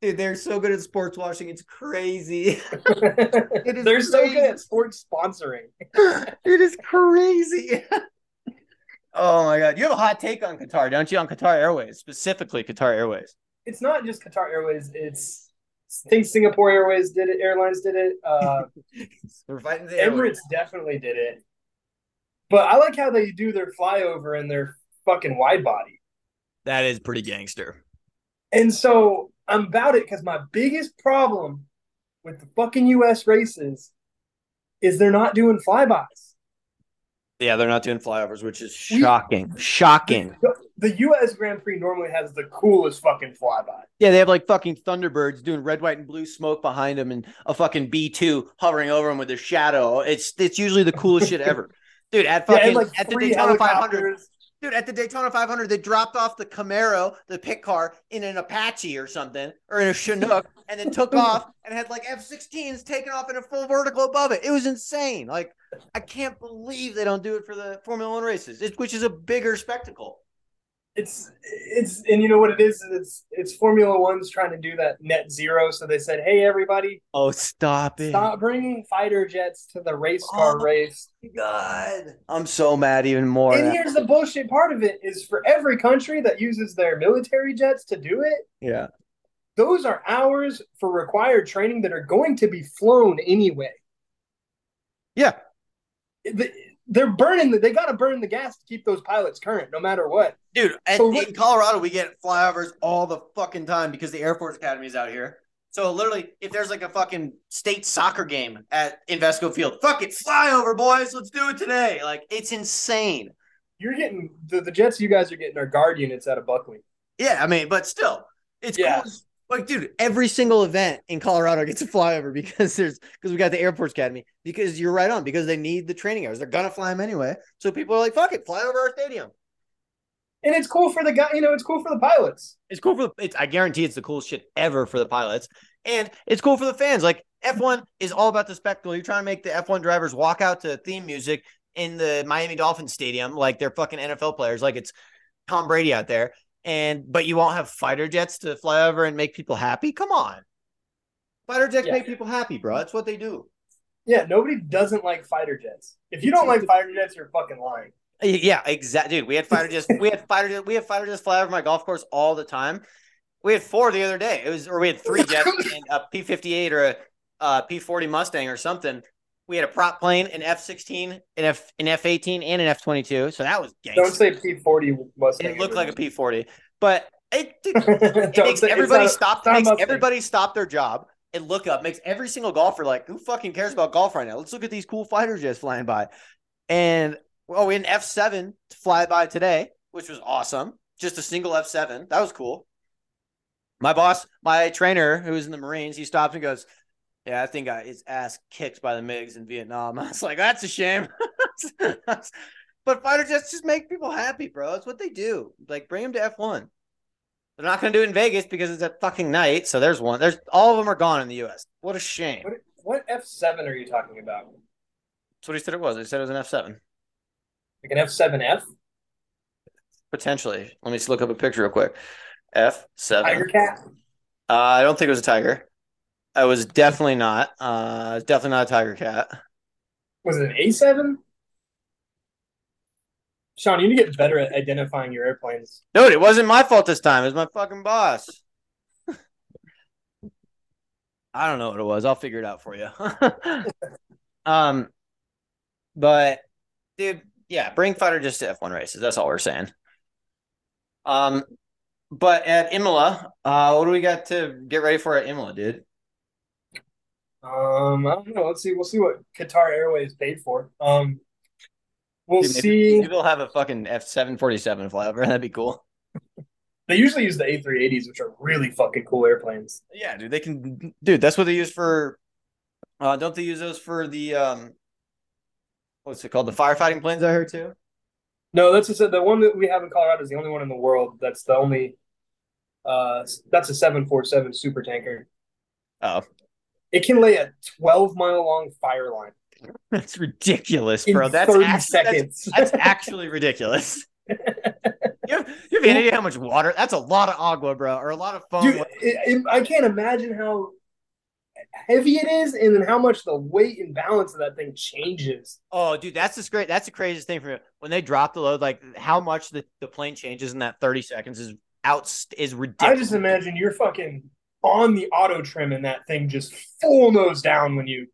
Dude, they're so good at sports washing. It's crazy. [laughs] is They're so good at sports sponsoring. [laughs] it is crazy. oh my god. You have a hot take on Qatar, don't you? On Qatar Airways, specifically Qatar Airways. It's not just Qatar Airways, it's I think Singapore Airways did it, airlines did it. Uh [laughs] We're fighting the Airways. Emirates definitely did it. But I like how they do their flyover and their fucking wide body. That is pretty gangster. And so I'm about it because my biggest problem with the fucking US races is they're not doing flybys. Yeah, they're not doing flyovers, which is We- shocking. Shocking. The, the US Grand Prix normally has the coolest fucking flyby. Yeah, they have like fucking Thunderbirds doing red, white, and blue smoke behind them, and a fucking B two hovering over them with their shadow. It's it's usually the coolest shit ever, [laughs] dude. At Yeah, fucking and like at the Daytona 500, helicopters. Dude. At the Daytona 500, they dropped off the Camaro, the pit car, in an Apache or something, or in a Chinook, and then took [laughs] off and had like F-16s taking off in a full vertical above it. It was insane. Like I can't believe they don't do it for the Formula One races, it, which is a bigger spectacle. It's it's and you know what it is? It's it's Formula One's trying to do that net zero. So they said, hey everybody, Oh, stop it! stop bringing fighter jets to the race car Oh. race. God, I'm so mad even more. And here's the bullshit part of it is for every country that uses their military jets to do it, Yeah. those are hours for required training that are going to be flown anyway. Yeah. The- They're burning the, they got to burn the gas to keep those pilots current no matter what. Dude, at, So in Colorado, we get flyovers all the fucking time because the Air Force Academy is out here. So literally, if there's like a fucking state soccer game at Invesco Field, fuck it, fly over, boys. Let's do it today. Like it's insane. You're getting the, the jets you guys are getting are guard units out of Buckley. Yeah, I mean, but still, it's Yeah. cool. Like, dude, every single event in Colorado gets a flyover because there's because we got the Air Force Academy. Because you're right on because they need the training hours. They're gonna fly them anyway. So people are like, fuck it, fly over our stadium. And it's cool for the guy, you know, it's cool for the pilots. It's cool for the. It's, I guarantee it's the coolest shit ever for the pilots, and it's cool for the fans. Like F1 is all about the spectacle. You're trying to make the F1 drivers walk out to theme music in the Miami Dolphins stadium like they're fucking NFL players, like it's Tom Brady out there. And but you won't have fighter jets to fly over and make people happy. Come on, fighter jets Yeah. make people happy, bro. That's what they do. Yeah, nobody doesn't like fighter jets. If you don't like fighter jets, you're fucking lying. Yeah, exactly, dude. We had fighter jets. we had fighter. jet- We had fighter jets fly over my golf course all the time. We had four the other day. It was, or we had three [laughs] jets and a P fifty eight or a uh, P forty Mustang or something We had a prop plane, an F sixteen, an F an F eighteen, and an F twenty two. So that was gangster. Don't say P forty Mustang. It looked like a P forty, but it, [laughs] it makes say, everybody not, stop. Makes everybody stop their job and look up. Makes every single golfer like, who fucking cares about golf right now? Let's look at these cool fighter jets flying by. And oh, an F seven to fly by today, which was awesome. Just a single F seven. That was cool. My boss, my trainer, who was in the Marines, he stops and goes, "Yeah, I think I, his ass kicked by the MiGs in Vietnam." [laughs] I was like, "That's a shame." [laughs] but fighter jets just make people happy, bro. It's what they do. Like, bring them to F one. They're not going to do it in Vegas because it's at fucking night. So there's one. There's all of them are gone in the U.S. What a shame. What, what F seven are you talking about? That's what he said it was. He said it was an F seven. Like an F seven F. Potentially. Let me just look up a picture real quick. F seven. Tiger cat. Uh, I don't think it was a tiger. I was definitely not. Uh, definitely not a tiger cat. Was it an A seven? Sean, you need to get better at identifying your airplanes. Dude, it wasn't my fault this time. It was my fucking boss. I don't know what it was. I'll figure it out for you. [laughs] um, but dude, yeah, bring fighter just to F1 races. That's all we're saying. Um, but at Imola, uh, what do we got to get ready for at Imola, dude? Um, I don't know. Let's see. We'll see what Qatar Airways paid for. Um, we'll dude, see. Maybe they'll have a fucking F seven forty seven flyover. [laughs] That'd be cool. they usually use the A three eighties, which are really fucking cool airplanes. Yeah, dude. They can, dude. That's what they use for. Uh, don't they use those for the um? What's it called? The firefighting planes I heard too. No, that's just the one that we have in Colorado is the only one in the world. That's the only. Uh, that's a seven four seven super tanker. Oh, it can lay a twelve mile long fire line. That's ridiculous, bro. In that's actually, seconds. That's, that's [laughs] actually ridiculous. [laughs] you have, you have any idea how much water? That's a lot of agua, bro, or a lot of foam. Dude, it, I can't imagine how heavy it is and then how much the weight and balance of that thing changes. Oh, dude, that's the great that's the craziest thing for me. When they drop the load, like how much the, the plane changes in that 30 seconds is out is ridiculous. I just imagine you're fucking on the auto trim and that thing just full nose down when you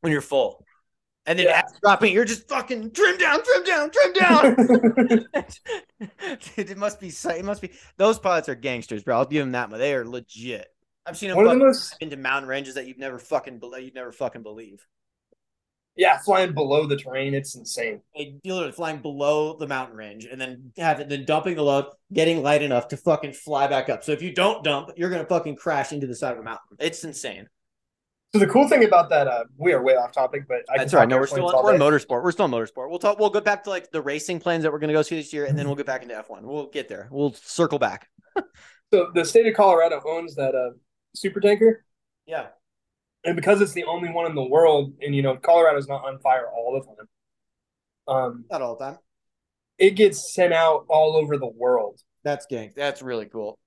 when you're full. And then yeah. dropping, you're just fucking trim down, trim down, trim down. [laughs] it must be it must be those pilots are gangsters, bro. I'll give them that much. They are legit. I've seen them One of the most... into mountain ranges that you've never fucking believe you'd never fucking believe. Yeah, flying below the terrain, it's insane. You literally flying below the mountain range and then have it then dumping the load, getting light enough to fucking fly back up. So if you don't dump, you're gonna fucking crash into the side of a mountain. It's insane. So the cool thing about that, uh, we are way off topic, but I that's right. No, we're still on, we're in motorsport. We're still in motorsport. We'll talk. We'll go back to like the racing plans that we're going to go see this year, and then we'll get back into F one. We'll get there. We'll circle back. [laughs] so the state of Colorado owns that uh, super tanker. Yeah. And because it's the only one in the world, and you know, Colorado's not on fire all the time. Um, not all the time. It gets sent out all over the world. That's gang. That's really cool.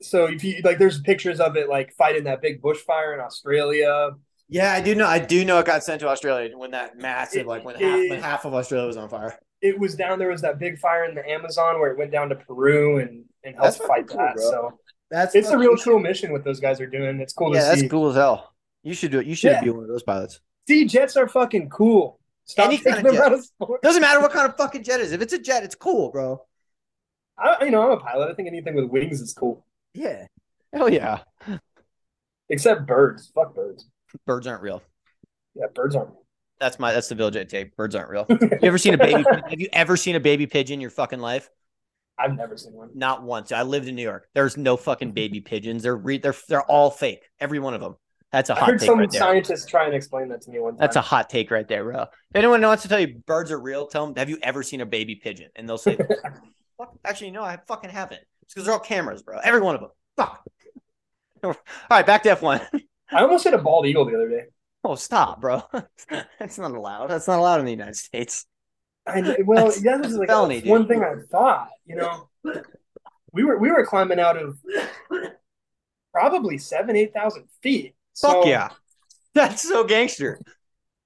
So if you like, there's pictures of it like fighting that big bushfire in Australia. Yeah, I do know. I do know it got sent to Australia when that massive, it, like when it, half when half of Australia was on fire. It was down. There was that big fire in the Amazon where it went down to Peru and and helped fight cool, that. Bro. So that's it's a real cool mission what those guys are doing. It's cool yeah, to see. that's cool as hell. You should do it. You should yeah. be one of those pilots. See, jets are fucking cool. Stop Any kind of jet. Doesn't matter what kind of fucking jet is. If it's a jet, it's cool, bro. I, you know, I'm a pilot. I think anything with wings is cool. Yeah. Hell yeah. Except birds. Fuck birds. Birds aren't real. Yeah, birds aren't real. That's my that's the village I take. Birds aren't real. [laughs] you ever seen a baby? have you ever seen a baby pigeon in your fucking life? I've never seen one. Not once. I lived in New York. There's no fucking baby pigeons. They're re- they're they're all fake. Every one of them. That's a hot I heard take some right scientists try and explain that to me one time. That's a hot take right there, bro. If anyone wants to tell you birds are real, tell them, have you ever seen a baby pigeon? And they'll say, [laughs] actually, no, I fucking haven't. It's because they're all cameras, bro. Every one of them. Fuck. [laughs] all right, back to F1. I almost hit a bald eagle the other day. Oh, stop, bro. [laughs] That's not allowed. That's not allowed in the United States. I well, That's, yeah, this is like felony, one thing I thought. You know, we were we were climbing out of probably seven, eight thousand feet. Fuck yeah, [laughs] that's so gangster.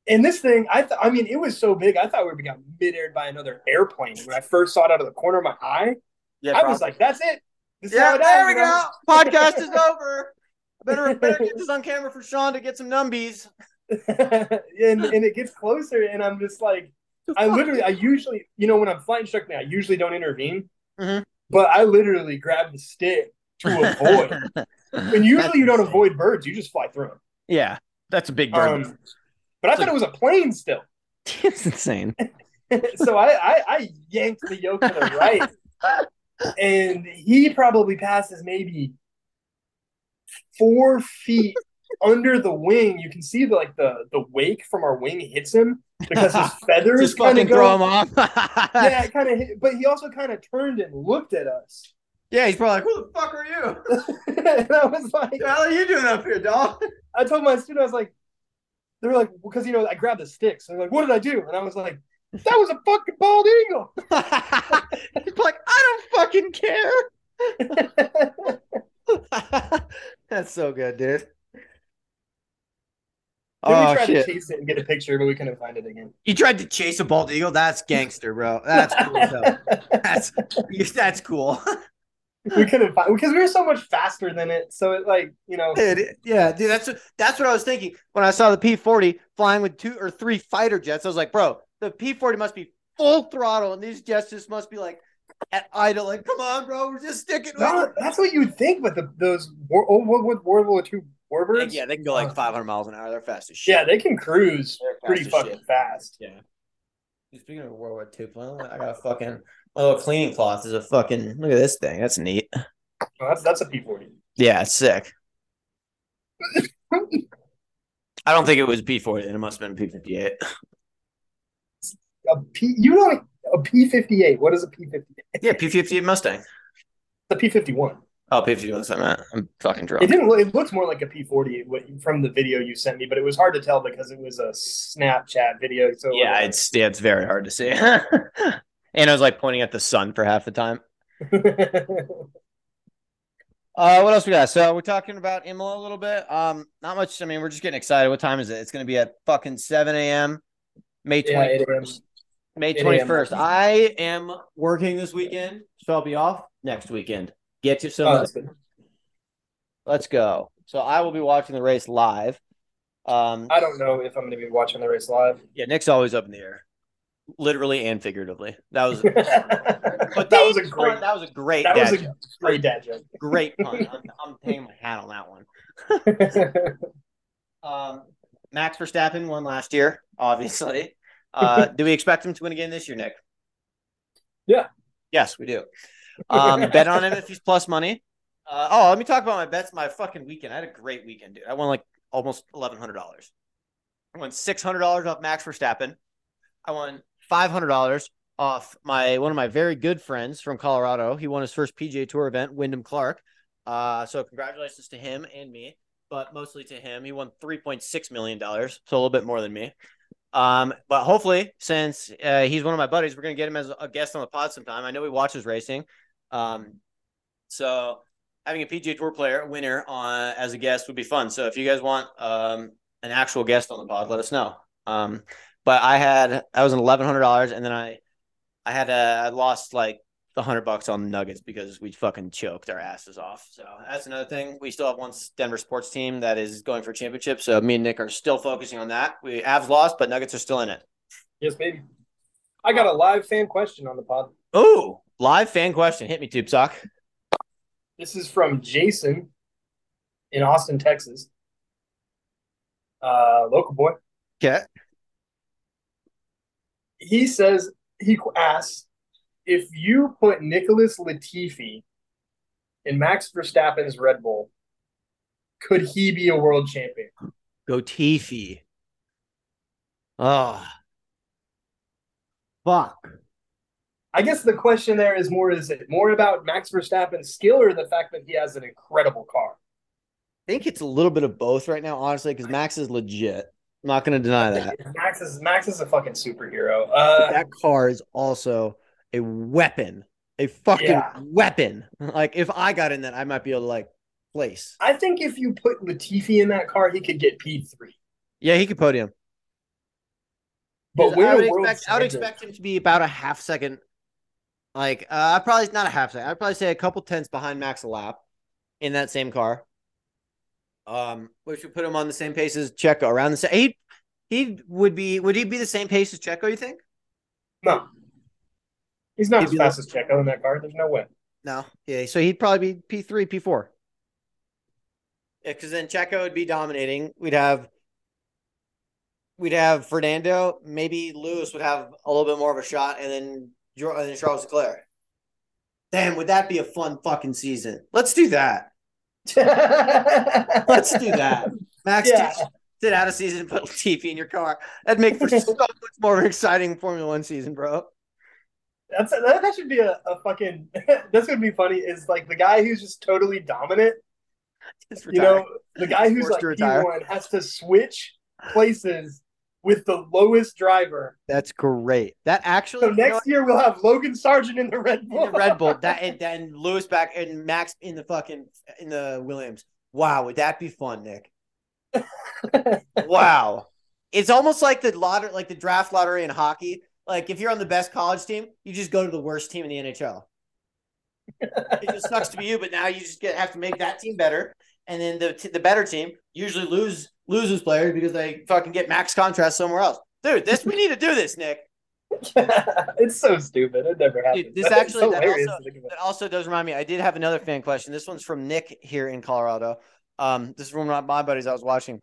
And this thing, I th- I mean, it was so big. I thought we were got mid-aired by another airplane. When I first saw it out of the corner of my eye, yeah, I probably. was like, "That's it." This yeah, there we go. Podcast is [laughs] over. Better, better get this on camera for Sean to get some numbies. [laughs] and and it gets closer, and I'm just like, I literally, I usually, you know, when I'm flying instructing, I usually don't intervene, Mhm. but I literally grab the stick to avoid. And [laughs] usually you don't insane. avoid birds; you just fly through them. Yeah, that's a big bird. Um, but I thought it was a plane still. [laughs] it's insane. [laughs] so I, I I yanked the yoke to the right, and he probably passes maybe four feet under the wing. You can see the like the the wake from our wing hits him because his feathers Just kind of throw him off. Yeah, kind of but he also kind of turned and looked at us, yeah, he's probably like, "Who the fuck are you? [laughs] and I was like, the hell are you doing up here, dog?" I told my student, I was like, they were like, because you know, I grabbed the sticks. They're like, what did I do? And I was like, that was a fucking bald eagle. [laughs] he's like, "I don't fucking care." [laughs] That's so good, dude. We Oh tried shit! to chase it and get a picture, but we couldn't find it again. You tried to chase a bald eagle? That's gangster, bro. That's cool. hell. That's that's cool. We couldn't find because we were so much faster than it. So it like you know, Dude, yeah, dude, that's that's what I was thinking when I saw the P40 flying with two or three fighter jets. I was like, bro, the P40 must be full throttle, and these jets just must be like at idle. Like, come on, bro, we're just sticking. with no, it." that's what you would think. But the those war, old World War World War II warbirds, Yeah, they can go like 500 miles an hour. They're fast as shit. yeah, they can cruise pretty fucking shit. fast. Yeah. Speaking of World War II, well, I got a fucking Oh, my little cleaning cloth is a fucking look at this thing. That's neat. Oh, that's that's a P forty. Yeah, it's sick. [laughs] I don't think it was P40. It must have been P58. A P, you don't a P fifty eight. What is a P fifty eight? Yeah, P58 Mustang. The P fifty one. Oh, P51. That's what I meant. I'm fucking drunk. It didn't. look- It looked more like a P forty from the video you sent me, but it was hard to tell because it was a Snapchat video. So Yeah, it's yeah, it's very hard to see. [laughs] and I was like pointing at the sun for half the time. [laughs] Uh, what else we got? So we're talking about Imola a little bit. Um, not much. I mean, we're just getting excited. What time is it? It's going to be at fucking seven a.m. May Yeah, 8 twenty May 8 twenty first. I am working this weekend, so I'll be off next weekend. Get you Oh. Let's go. So I will be watching the race live. Um, I don't know if I'm going to be watching the race live. yeah, Nick's always up in the air, literally and figuratively. That was. [laughs] but that But was a that great. That was a great. That dad was a joke. great dad joke. great pun. [laughs] I'm, I'm taking my hat on that one. [laughs] Um, Max Verstappen won last year, obviously. Uh, do we expect him to win again this year, Nick? Yeah. Yes, we do. Um, bet on him if he's plus money. Uh, oh, let me talk about my bets. My fucking weekend. I had a great weekend, dude. I won like almost eleven hundred dollars. I won six hundred dollars off Max Verstappen. I won five hundred dollars off my one of my very good friends from Colorado. He won his first PGA Tour event, Wyndham Clark. Uh, so congratulations to him and me, but mostly to him. He won three point six million dollars, so a little bit more than me. Um, but hopefully, since uh, he's one of my buddies, we're gonna get him as a guest on the pod sometime. I know he watches racing. Um, so having a PGA Tour player winner on as a guest would be fun. So if you guys want um an actual guest on the pod, let us know. Um, but I had I was an eleven hundred dollars, and then I I had a I lost like the hundred bucks on the Nuggets because we fucking choked our asses off. So that's another thing. We still have one Denver sports team that is going for a championship. So me and Nick are still focusing on that. We Avs lost, but Nuggets are still in it. yes, baby. I got a live fan question on the pod. Oh, live fan question. Hit me, Tube Sock. This is from Jason in Austin, Texas. Uh, local boy. Okay. He says he asks if you put Nicholas Latifi in Max Verstappen's Red Bull, could he be a world champion? Go Tiffy. Oh. Ah. Fuck. I guess the question there is more: is it more about Max Verstappen's skill or the fact that he has an incredible car? I think it's a little bit of both right now, honestly, because Max is legit. I'm not going to deny that. Max is Max is a fucking superhero. Uh, that car is also a weapon, a fucking Yeah. weapon. Like if I got in that, I might be able to like place. I think if you put Latifi in that car, he could get P three. Yeah, he could podium. But I would expect, I would expect him to be about a half second. Like uh, probably not a half second. I'd probably say a couple tenths behind Max a lap in that same car. Um, which would put him on the same pace as Checo, around the same. He he would be. Would he be the same pace as Checo? You think? No, he's not He'd as fast as Checo in that car. There's no way. No. Yeah. So he'd probably be P three, P four. Yeah, because then Checo would be dominating. We'd have we'd have Fernando. Maybe Lewis would have a little bit more of a shot, and then and then Charles Leclerc. Damn, would that be a fun fucking season? Let's do that. Let's do that. Max, Yeah. sit- sit out a season and put Latifi in your car. That'd make for so much more exciting Formula One season, bro. That's that, that should be a, a fucking. [laughs] that's gonna be funny. Is like the guy who's just totally dominant. Just You know, the guy who's like P1 has to switch places with the lowest driver. That's great. That actually So you know next year we'll have Logan Sargeant in the Red in Bull. the Red Bull. That [laughs] and then Lewis back and Max in the fucking in the Williams. Wow, would that be fun, Nick? [laughs] Wow. It's almost like the lottery, like the draft lottery in hockey. Like if you're on the best college team, you just go to the worst team in the NHL. it just sucks to be you, but now you just get have to make that team better, and then the the better team usually lose loses players because they fucking get max contracts somewhere else. Dude, this we need to do this, Nick. [laughs] it's so stupid. It never happens. Dude, this actually- that also- to think about. That also does remind me. I did have another fan question. This one's from Nick here in Colorado. Um, this is from one of my buddies I was watching.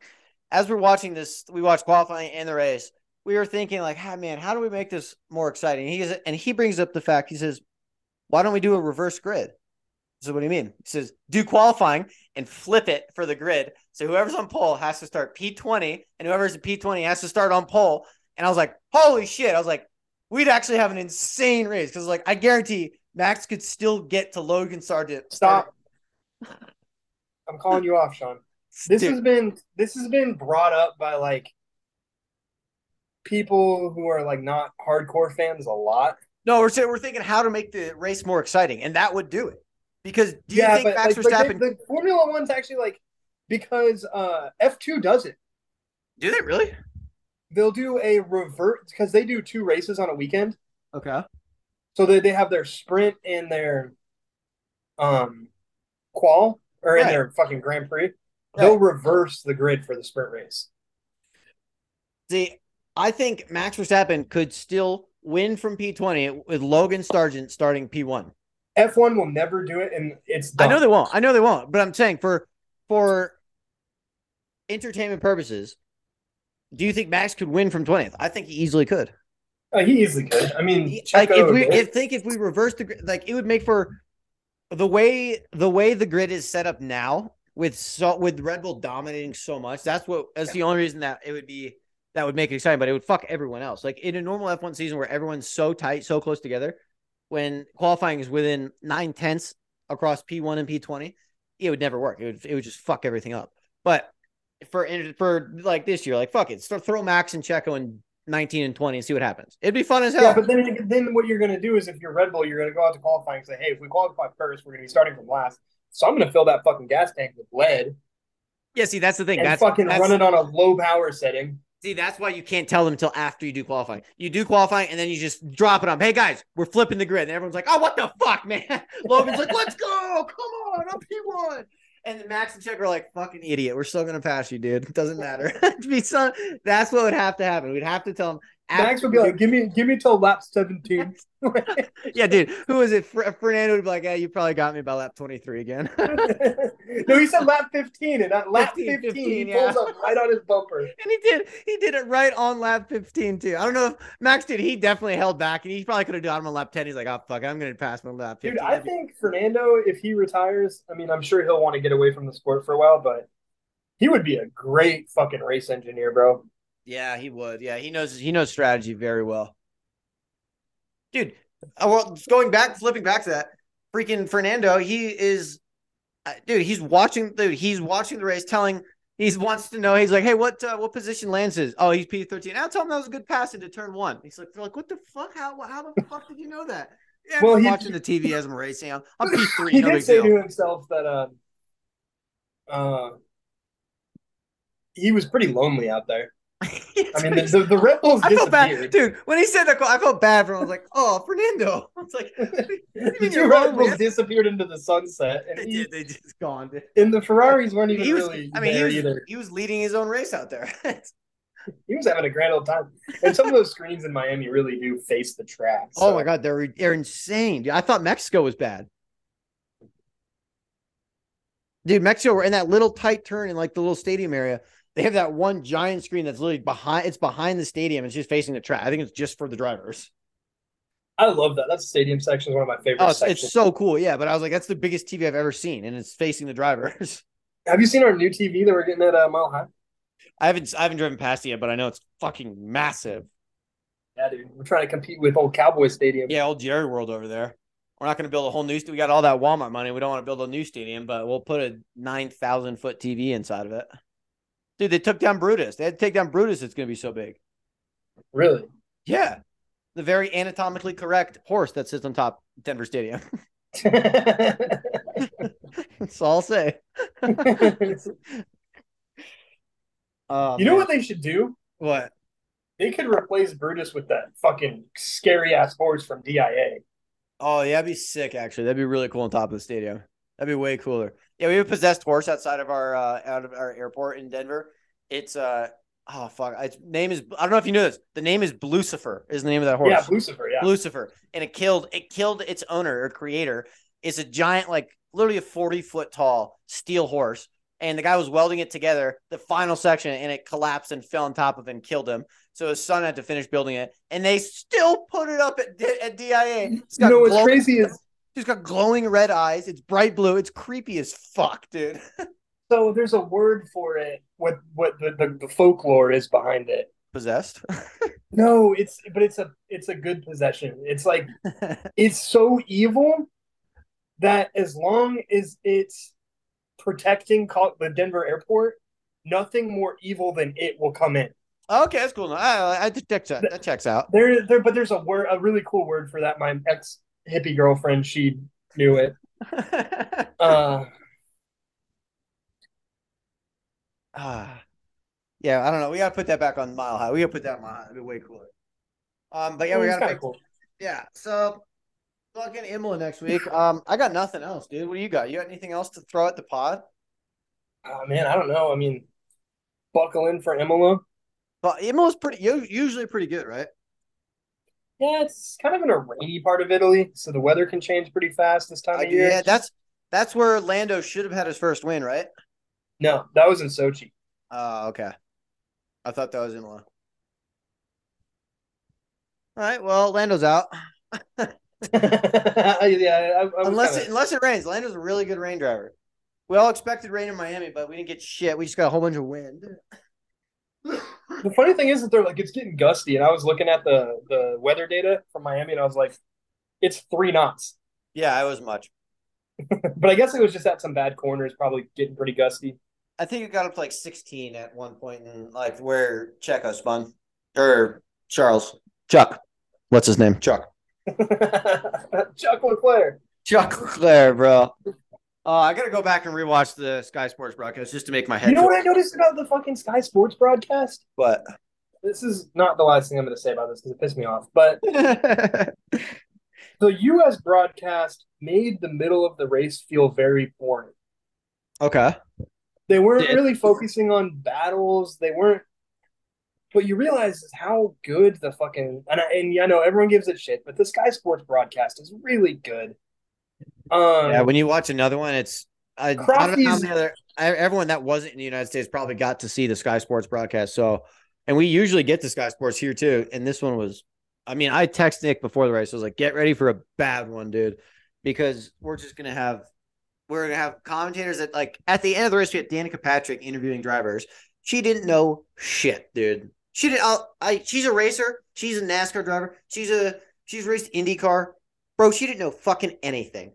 As we're watching this, we watched qualifying and the race. We were thinking like, "Ah, man, how do we make this more exciting?" He is, and he brings up the fact. He says, "Why don't we do a reverse grid?" So what do you mean? He says, "Do qualifying and flip it for the grid. So whoever's on pole has to start P twenty, and whoever's at P twenty has to start on pole." And I was like, "Holy shit!" I was like, "We'd actually have an insane race because like I guarantee Max could still get to Logan Sargeant." Stop. [laughs] I'm calling you off, Sean. This Dude, has been this has been brought up by like people who are like not hardcore fans a lot. no, we're saying we're thinking how to make the race more exciting, and that would do it. Because do you think Max like, Verstappen? the, the Formula One's actually like because uh F2 does it. do they really? They'll do a revert because they do two races on a weekend. Okay. So they, they have their sprint and their um qual or in their fucking Grand Prix. They'll reverse the grid for the sprint race. See, I think Max Verstappen could still win from P20 with Logan Sargeant starting P1. F1 will never do it, and it's I know they won't. I know they won't. But I'm saying for for entertainment purposes, do you think Max could win from 20th? I think he easily could. Uh, he easily could. I mean, He- like if we if think if we reverse the like it would make for the way the way the grid is set up now with so with Red Bull dominating so much. That's what that's the only reason that it would be that would make it exciting. But it would fuck everyone else. Like in a normal F1 season where everyone's so tight, so close together, when qualifying is within nine tenths across P1 and P20, it would never work. It would it would just fuck everything up. But for for like this year, like fuck it, start throw Max and Checo in 19 and 20 and see what happens. It'd be fun as hell. yeah, but then then what you're going to do is if you're Red Bull, you're going to go out to qualifying and say, hey, if we qualify first, we're going to be starting from last. So I'm going to fill that fucking gas tank with lead Yeah, see, that's the thing. and That's fucking that's, run it on a low power setting. See, that's why you can't tell them until after you do qualifying. You do qualifying, and then you just drop it on. Hey guys, we're flipping the grid, and everyone's like, "Oh, what the fuck, [laughs] man?" Logan's like, "Let's go, come on, I'm P one." And Max and Check are like, "Fucking idiot, we're still gonna pass you, dude. It doesn't matter." [laughs] Be some- that's what would have to happen. We'd have to tell them. Max would be like, give me give me till lap 17. [laughs] "Yeah, dude, who is it?" Fer- Fernando would be like, "Yeah, you probably got me by lap twenty three again." [laughs] no, he said lap 15, and at lap 15, 15, 15, he pulls yeah. up right on his bumper. And he did. He did it right on lap 15 too. I don't know if Max did. He definitely held back, and he probably could have done him on lap 10. He's like, "Oh fuck, I'm gonna pass my lap 15." Dude, I think Fernando, if he retires, I mean, I'm sure he'll want to get away from the sport for a while, but he would be a great fucking race engineer, bro. Yeah, he would. Yeah, he knows. He knows strategy very well. Dude, uh, well, going back, flipping back to that, freaking Fernando. He is, uh, dude. He's watching. Dude, he's watching the race, telling. He wants to know. He's like, "Hey, what uh, what position Lance is? Oh, he's P thirteen. I'll tell him that was a good pass into turn one." He's like, "They're like, what the fuck? How how the [laughs] fuck did you know that?" Yeah, Well, well, he- watching the TV as I'm racing. I'm, I'm [laughs] P three. he no did say deal. to himself that uh, uh, he was pretty lonely out there. I mean, [laughs] the, the, the Red Bulls I felt bad, dude. When he said that, I felt bad for him. I was like, "Oh, Fernando." [laughs] I was like, "The two Red Bulls disappeared into the sunset." And they he, did. They just gone. Dude. And the Ferraris weren't even he was, really. I mean, he was, either. he was leading his own race out there. [laughs] he was having a grand old time. And some of those screens in Miami really do face the track. Oh so. Oh my god, they're they're insane. Dude, I thought Mexico was bad. Dude, Mexico, we're in that little tight turn in like the little stadium area. They have that one giant screen that's literally behind. It's behind the stadium. It's just facing the track. I think it's just for the drivers. I love that. That's stadium section is one of my favorite. Oh, it's, it's, so cool. Yeah, but I was like, that's the biggest TV I've ever seen, and it's facing the drivers. [laughs] Have you seen our new TV that we're getting at uh, Mile High? I haven't. I haven't driven past it yet, but I know it's fucking massive. Yeah, dude. We're trying to compete with old Cowboy Stadium. Yeah, old Jerry World over there. We're not going to build a whole new. We got all that Walmart money. We don't want to build a new stadium, but we'll put a nine thousand foot TV inside of it. Dude, they took down Brutus. They had to take down Brutus. It's going to be so big. Really? Yeah. The very anatomically correct horse that sits on top Denver Stadium. [laughs] That's all I'll say. um, [laughs] you know what they should do? What? They could replace Brutus with that fucking scary ass horse from DIA. Oh, yeah, that'd be sick, actually. That'd be really cool on top of the stadium. That'd be way cooler. Yeah, we have a possessed horse outside of our uh, out of our airport in Denver. It's uh oh fuck, its name is I don't know if you know this. The name is Lucifer. Is the name of that horse? Yeah, Lucifer. Yeah, Lucifer, and it killed it killed its owner or creator. It's a giant, like literally a forty foot tall steel horse, and the guy was welding it together. The final section, and it collapsed and fell on top of and killed him. So his son had to finish building it, and they still put it up at, at DIA. It's got you know what's crazy is He's got glowing red eyes. It's bright blue. It's creepy as fuck, dude. [laughs] so there's a word for it. What what the, the, the folklore is behind it? Possessed? [laughs] no, it's but it's a it's a good possession. It's like [laughs] it's so evil that as long as it's protecting the Denver airport, nothing more evil than it will come in. Okay, that's cool. I, I, that, that checks out. There, there, but there's a word, a really cool word for that. My ex hippie girlfriend, she knew it. [laughs] uh, ah, yeah, I don't know. We got to put that back on Mile High. We got to put that on Mile High. It'd be way cooler. Um, but yeah, we got to make cool. Yeah, so fucking Imola next week. Um, I got nothing else, dude. What do you got? You got anything else to throw at the pod? Oh man, I don't know. I mean, buckle in for Imola. But Imola's pretty usually pretty good, right? Yeah, it's kind of in a rainy part of Italy, so the weather can change pretty fast this time of year. Yeah, that's that's where Lando should have had his first win, right? No, that was in Sochi. Oh, okay. I thought that was in La. All right, well, Lando's out. [laughs] yeah, I, I unless kinda... it, unless it rains. Lando's a really good rain driver. We all expected rain in Miami, but we didn't get shit. We just got a whole bunch of wind [laughs] the funny thing is that they're like it's getting gusty, and I was looking at the the weather data from Miami, and I was like, it's three knots. Yeah, it was much. [laughs] but I guess it was just at some bad corners, probably getting pretty gusty. I think it got up to like 16 at one point in like where Checo spun or Charles Chuck. What's his name? Chuck. [laughs] Chuck Leclerc. Chuck Leclerc, bro. Uh, I gotta go back and rewatch the Sky Sports broadcast just to make my head. You know what I noticed about the fucking Sky Sports broadcast? What? This is not the last thing I'm going to say about this because it pissed me off. But [laughs] the U.S. broadcast made the middle of the race feel very boring. Okay. They weren't Did. really focusing on battles. They weren't. What you realize is how good the fucking and I, and I know everyone gives it shit, but the Sky Sports broadcast is really good. Um, yeah, when you watch another one, it's I, I don't know how many other everyone that wasn't in the United States probably got to see the Sky Sports broadcast. So, and we usually get the Sky Sports here too. And this one was, I mean, I text Nick before the race. I was like, "Get ready for a bad one, dude," because we're just gonna have we're gonna have commentators that like at the end of the race we had Danica Patrick interviewing drivers. She didn't know shit, dude. She did. I, I she's a racer. She's a NASCAR driver. She's a she's raced IndyCar, bro. She didn't know fucking anything.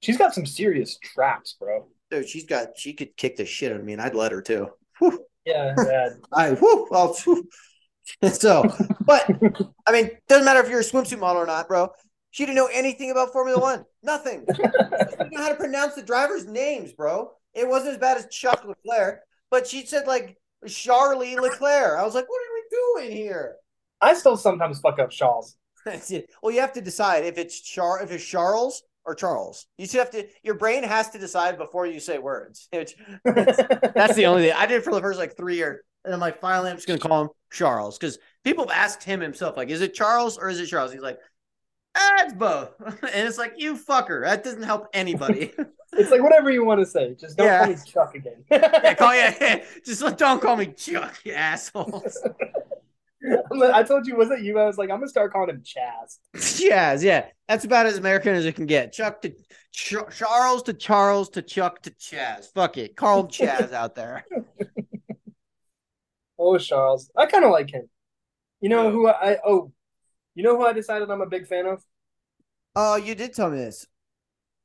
She's got some serious traps, bro. Dude, she's got she could kick the shit out of me, and I'd let her too. Whew. Yeah, [laughs] yeah. I whoo, I'll, [laughs] so, but I mean, doesn't matter if you're a swimsuit model or not, bro. She didn't know anything about Formula One. Nothing. [laughs] she didn't know how to pronounce the drivers' names, bro. It wasn't as bad as Chuck Leclerc, but she said like Charlie Leclerc. I was like, what are we doing here? I still sometimes fuck up Charles. well, you have to decide if it's Char if it's Charles or Charles. You just have to. Your brain has to decide before you say words. [laughs] Which, [laughs] that's the only thing I did for the first like three years, and I'm like, finally, I'm just gonna call him Charles because people have asked him himself, like, is it Charles or is it Charles? He's like, ah, it's both, [laughs] and it's like, you fucker, that doesn't help anybody. it's like whatever you want to say, just don't yeah. call me Chuck again. yeah, call yeah, just don't call me Chuck, you assholes. I told you, was it you? I was like, I'm gonna start calling him Chaz. [laughs] Chaz, yeah, that's about as American as it can get. Chuck to Ch- Charles to Charles to Chuck to Chaz. Fuck it, Carl Chaz out there. [laughs] oh, Charles, I kind of like him. You know who I? Oh, you know who I decided I'm a big fan of? Oh, you did tell me this.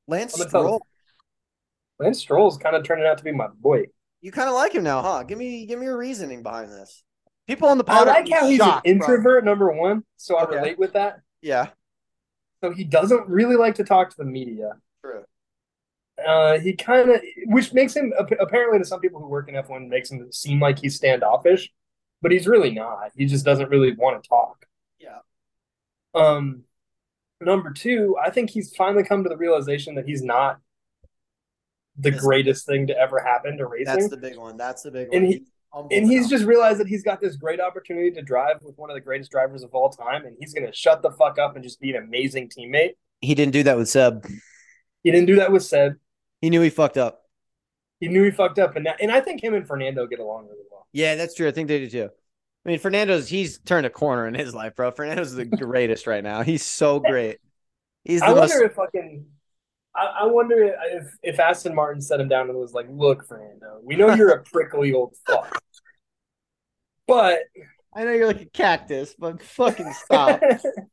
Lance Stroll. Lance Stroll's kind of turning out to be my boy. You kind of like him now, huh? Give me, give me your reasoning behind this. People on the pod. I like how he's shocked, an introvert, bro. number one. So I okay. relate with that. Yeah. So he doesn't really like to talk to the media. True. Uh, he kind of, which makes him apparently to some people who work in F one makes him seem like he's standoffish, but he's really not. He just doesn't really want to talk. Yeah. Um, number two, I think he's finally come to the realization that he's not the greatest thing to ever happen to racing. That's the big one. That's the big one. And he, and he's just realized that he's got this great opportunity to drive with one of the greatest drivers of all time, and he's going to shut the fuck up and just be an amazing teammate. He didn't do that with Seb. He didn't do that with Seb. He knew he fucked up. He knew he fucked up, and that, and I think him and Fernando get along really well. Yeah, that's true. I think they do too. I mean, Fernando's he's turned a corner in his life, bro. Fernando's the [laughs] greatest right now. He's so great. He's I wonder most... if fucking I, I, wonder if if Aston Martin set him down and was like, "Look, Fernando, we know you're a [laughs] prickly old fuck, but I know you're like a cactus, but fucking stop.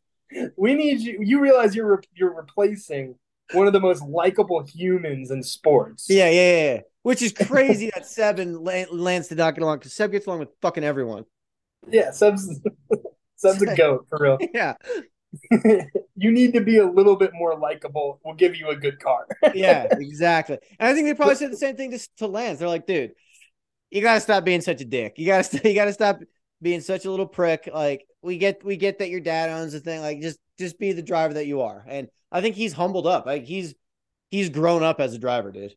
[laughs] we need you. You realize you're re- you're replacing one of the most likable humans in sports. Yeah, yeah, yeah. Which is [laughs] crazy that Seb and Lance did not get along because Seb gets along with fucking everyone. Yeah, Seb's Seb's a goat for real. Yeah, [laughs] you need to be a little bit more likable. We'll give you a good car. [laughs] yeah, exactly. And I think they probably said the same thing to, to Lance. They're like, dude, you gotta stop being such a dick. You gotta [laughs] you gotta stop being such a little prick. Like we get we get that your dad owns the thing. Like just just be the driver that you are. And I think he's humbled up. Like he's he's grown up as a driver, dude.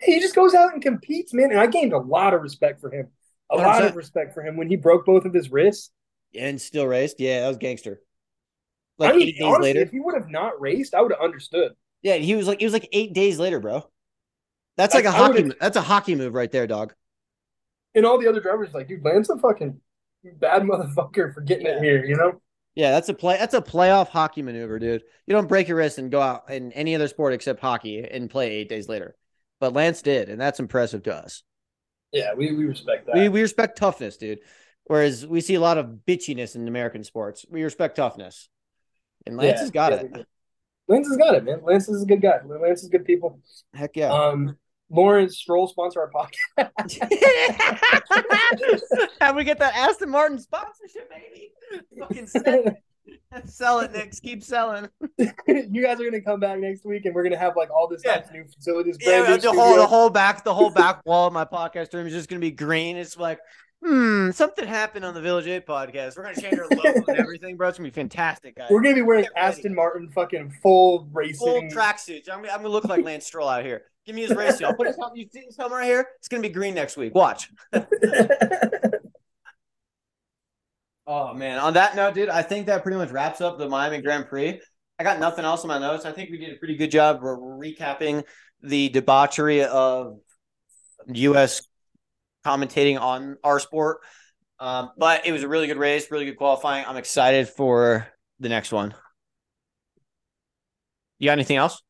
He just goes out and competes, man. And I gained a lot of respect for him. A 100%. lot of respect for him when he broke both of his wrists. And still raced. Yeah, that was gangster. Like I mean, eight days honestly, later. If he would have not raced, I would have understood. Yeah, he was like it was like eight days later, bro. That's like, like a hockey. That's a hockey move right there, dog. And all the other drivers like, dude, Lance a fucking bad [laughs] motherfucker for getting yeah. it here, you know? Yeah, that's a play. That's a playoff hockey maneuver, dude. You don't break your wrist and go out in any other sport except hockey and play eight days later. But Lance did, and that's impressive to us. Yeah, we, we respect that. We we respect toughness, dude. Whereas we see a lot of bitchiness in American sports. We respect toughness. And Lance yeah, has got yeah, it. Lance has got it, man. Lance is a good guy. Lance is good people. Heck yeah. Um, Lawrence Stroll sponsor our podcast. [laughs] How we get that Aston Martin sponsorship, baby? Fucking sell it. [laughs] sell it, Nick. Keep selling. [laughs] you guys are gonna come back next week, and we're gonna have like all this yeah. new facilities. Yeah, the whole the whole back the whole back wall of my podcast room is just gonna be green. It's like hmm, something happened on the Village Eight podcast. We're gonna change our logo and [laughs] everything, bro. It's gonna be fantastic, guys. We're gonna be wearing Aston Martin fucking full racing full tracksuits. I'm, I'm gonna look like Lance Stroll out here. Give me his [laughs] race suit. I'll put his helmet. You see his helmet right here? It's gonna be green next week. Watch. [laughs] oh man. On that note, dude, I think that pretty much wraps up the Miami Grand Prix. I got nothing else in my notes. I think we did a pretty good job recapping the debauchery of U.S commentating on our sport. Um, but it was a really good race, really good qualifying. I'm excited for the next one. You got anything else?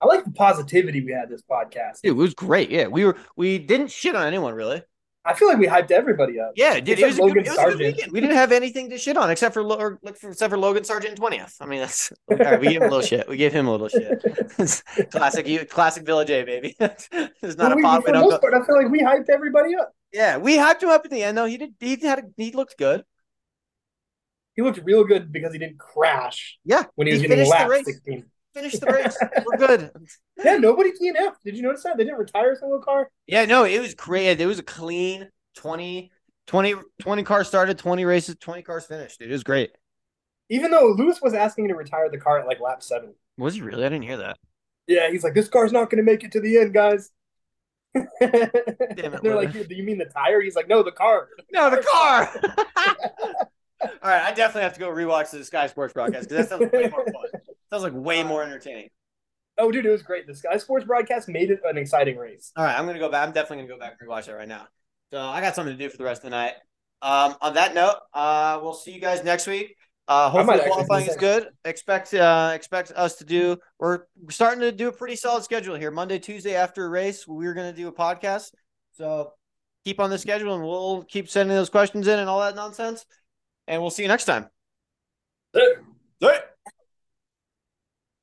I like the positivity we had this podcast. Dude, it was great. Yeah, we were we didn't shit on anyone really. I feel like we hyped everybody up. Yeah, dude, it was, good, it was, a good, weekend. We didn't have anything to shit on except for except for Logan Sargeant twentieth. I mean, that's [laughs] all right, we gave him a little shit. We gave him a little shit. [laughs] classic, classic Village A baby. [laughs] There's not well, a pop. For most part, I feel like we hyped everybody up. Yeah, we hyped him up at the end though. He did. He had. A, he looked good. He looked real good because he didn't crash. Yeah, when he was getting lap sixteen. Finish the race. [laughs] We're good. Yeah, nobody DNF. Did you notice that? They didn't retire a single car. Yeah, no, it was great. It was a clean 20, 20, 20 cars started, 20 races, 20 cars finished. It was great. Even though Lewis was asking to retire the car at like lap seven. Was he really? I didn't hear that. Yeah, he's like, this car's not going to make it to the end, guys. Damn it, [laughs] They're like, do you mean the tire? He's like, no, the car. No, the [laughs] car. All right, I definitely have to go rewatch the Sky Sports broadcast because that sounds way more fun. Sounds like way more entertaining. Oh, dude, it was great. The Sky Sports broadcast made it an exciting race. All right, I'm gonna go back. I'm definitely gonna go back and rewatch that right now. So I got something to do for the rest of the night. Um, on that note, uh, we'll see you guys next week. Uh, hopefully qualifying is good. Expect uh, expect us to do. We're starting to do a pretty solid schedule here. Monday, Tuesday after a race, we're gonna do a podcast. So keep on the schedule, and we'll keep sending those questions in and all that nonsense. And we'll see you next time. Hey. Hey.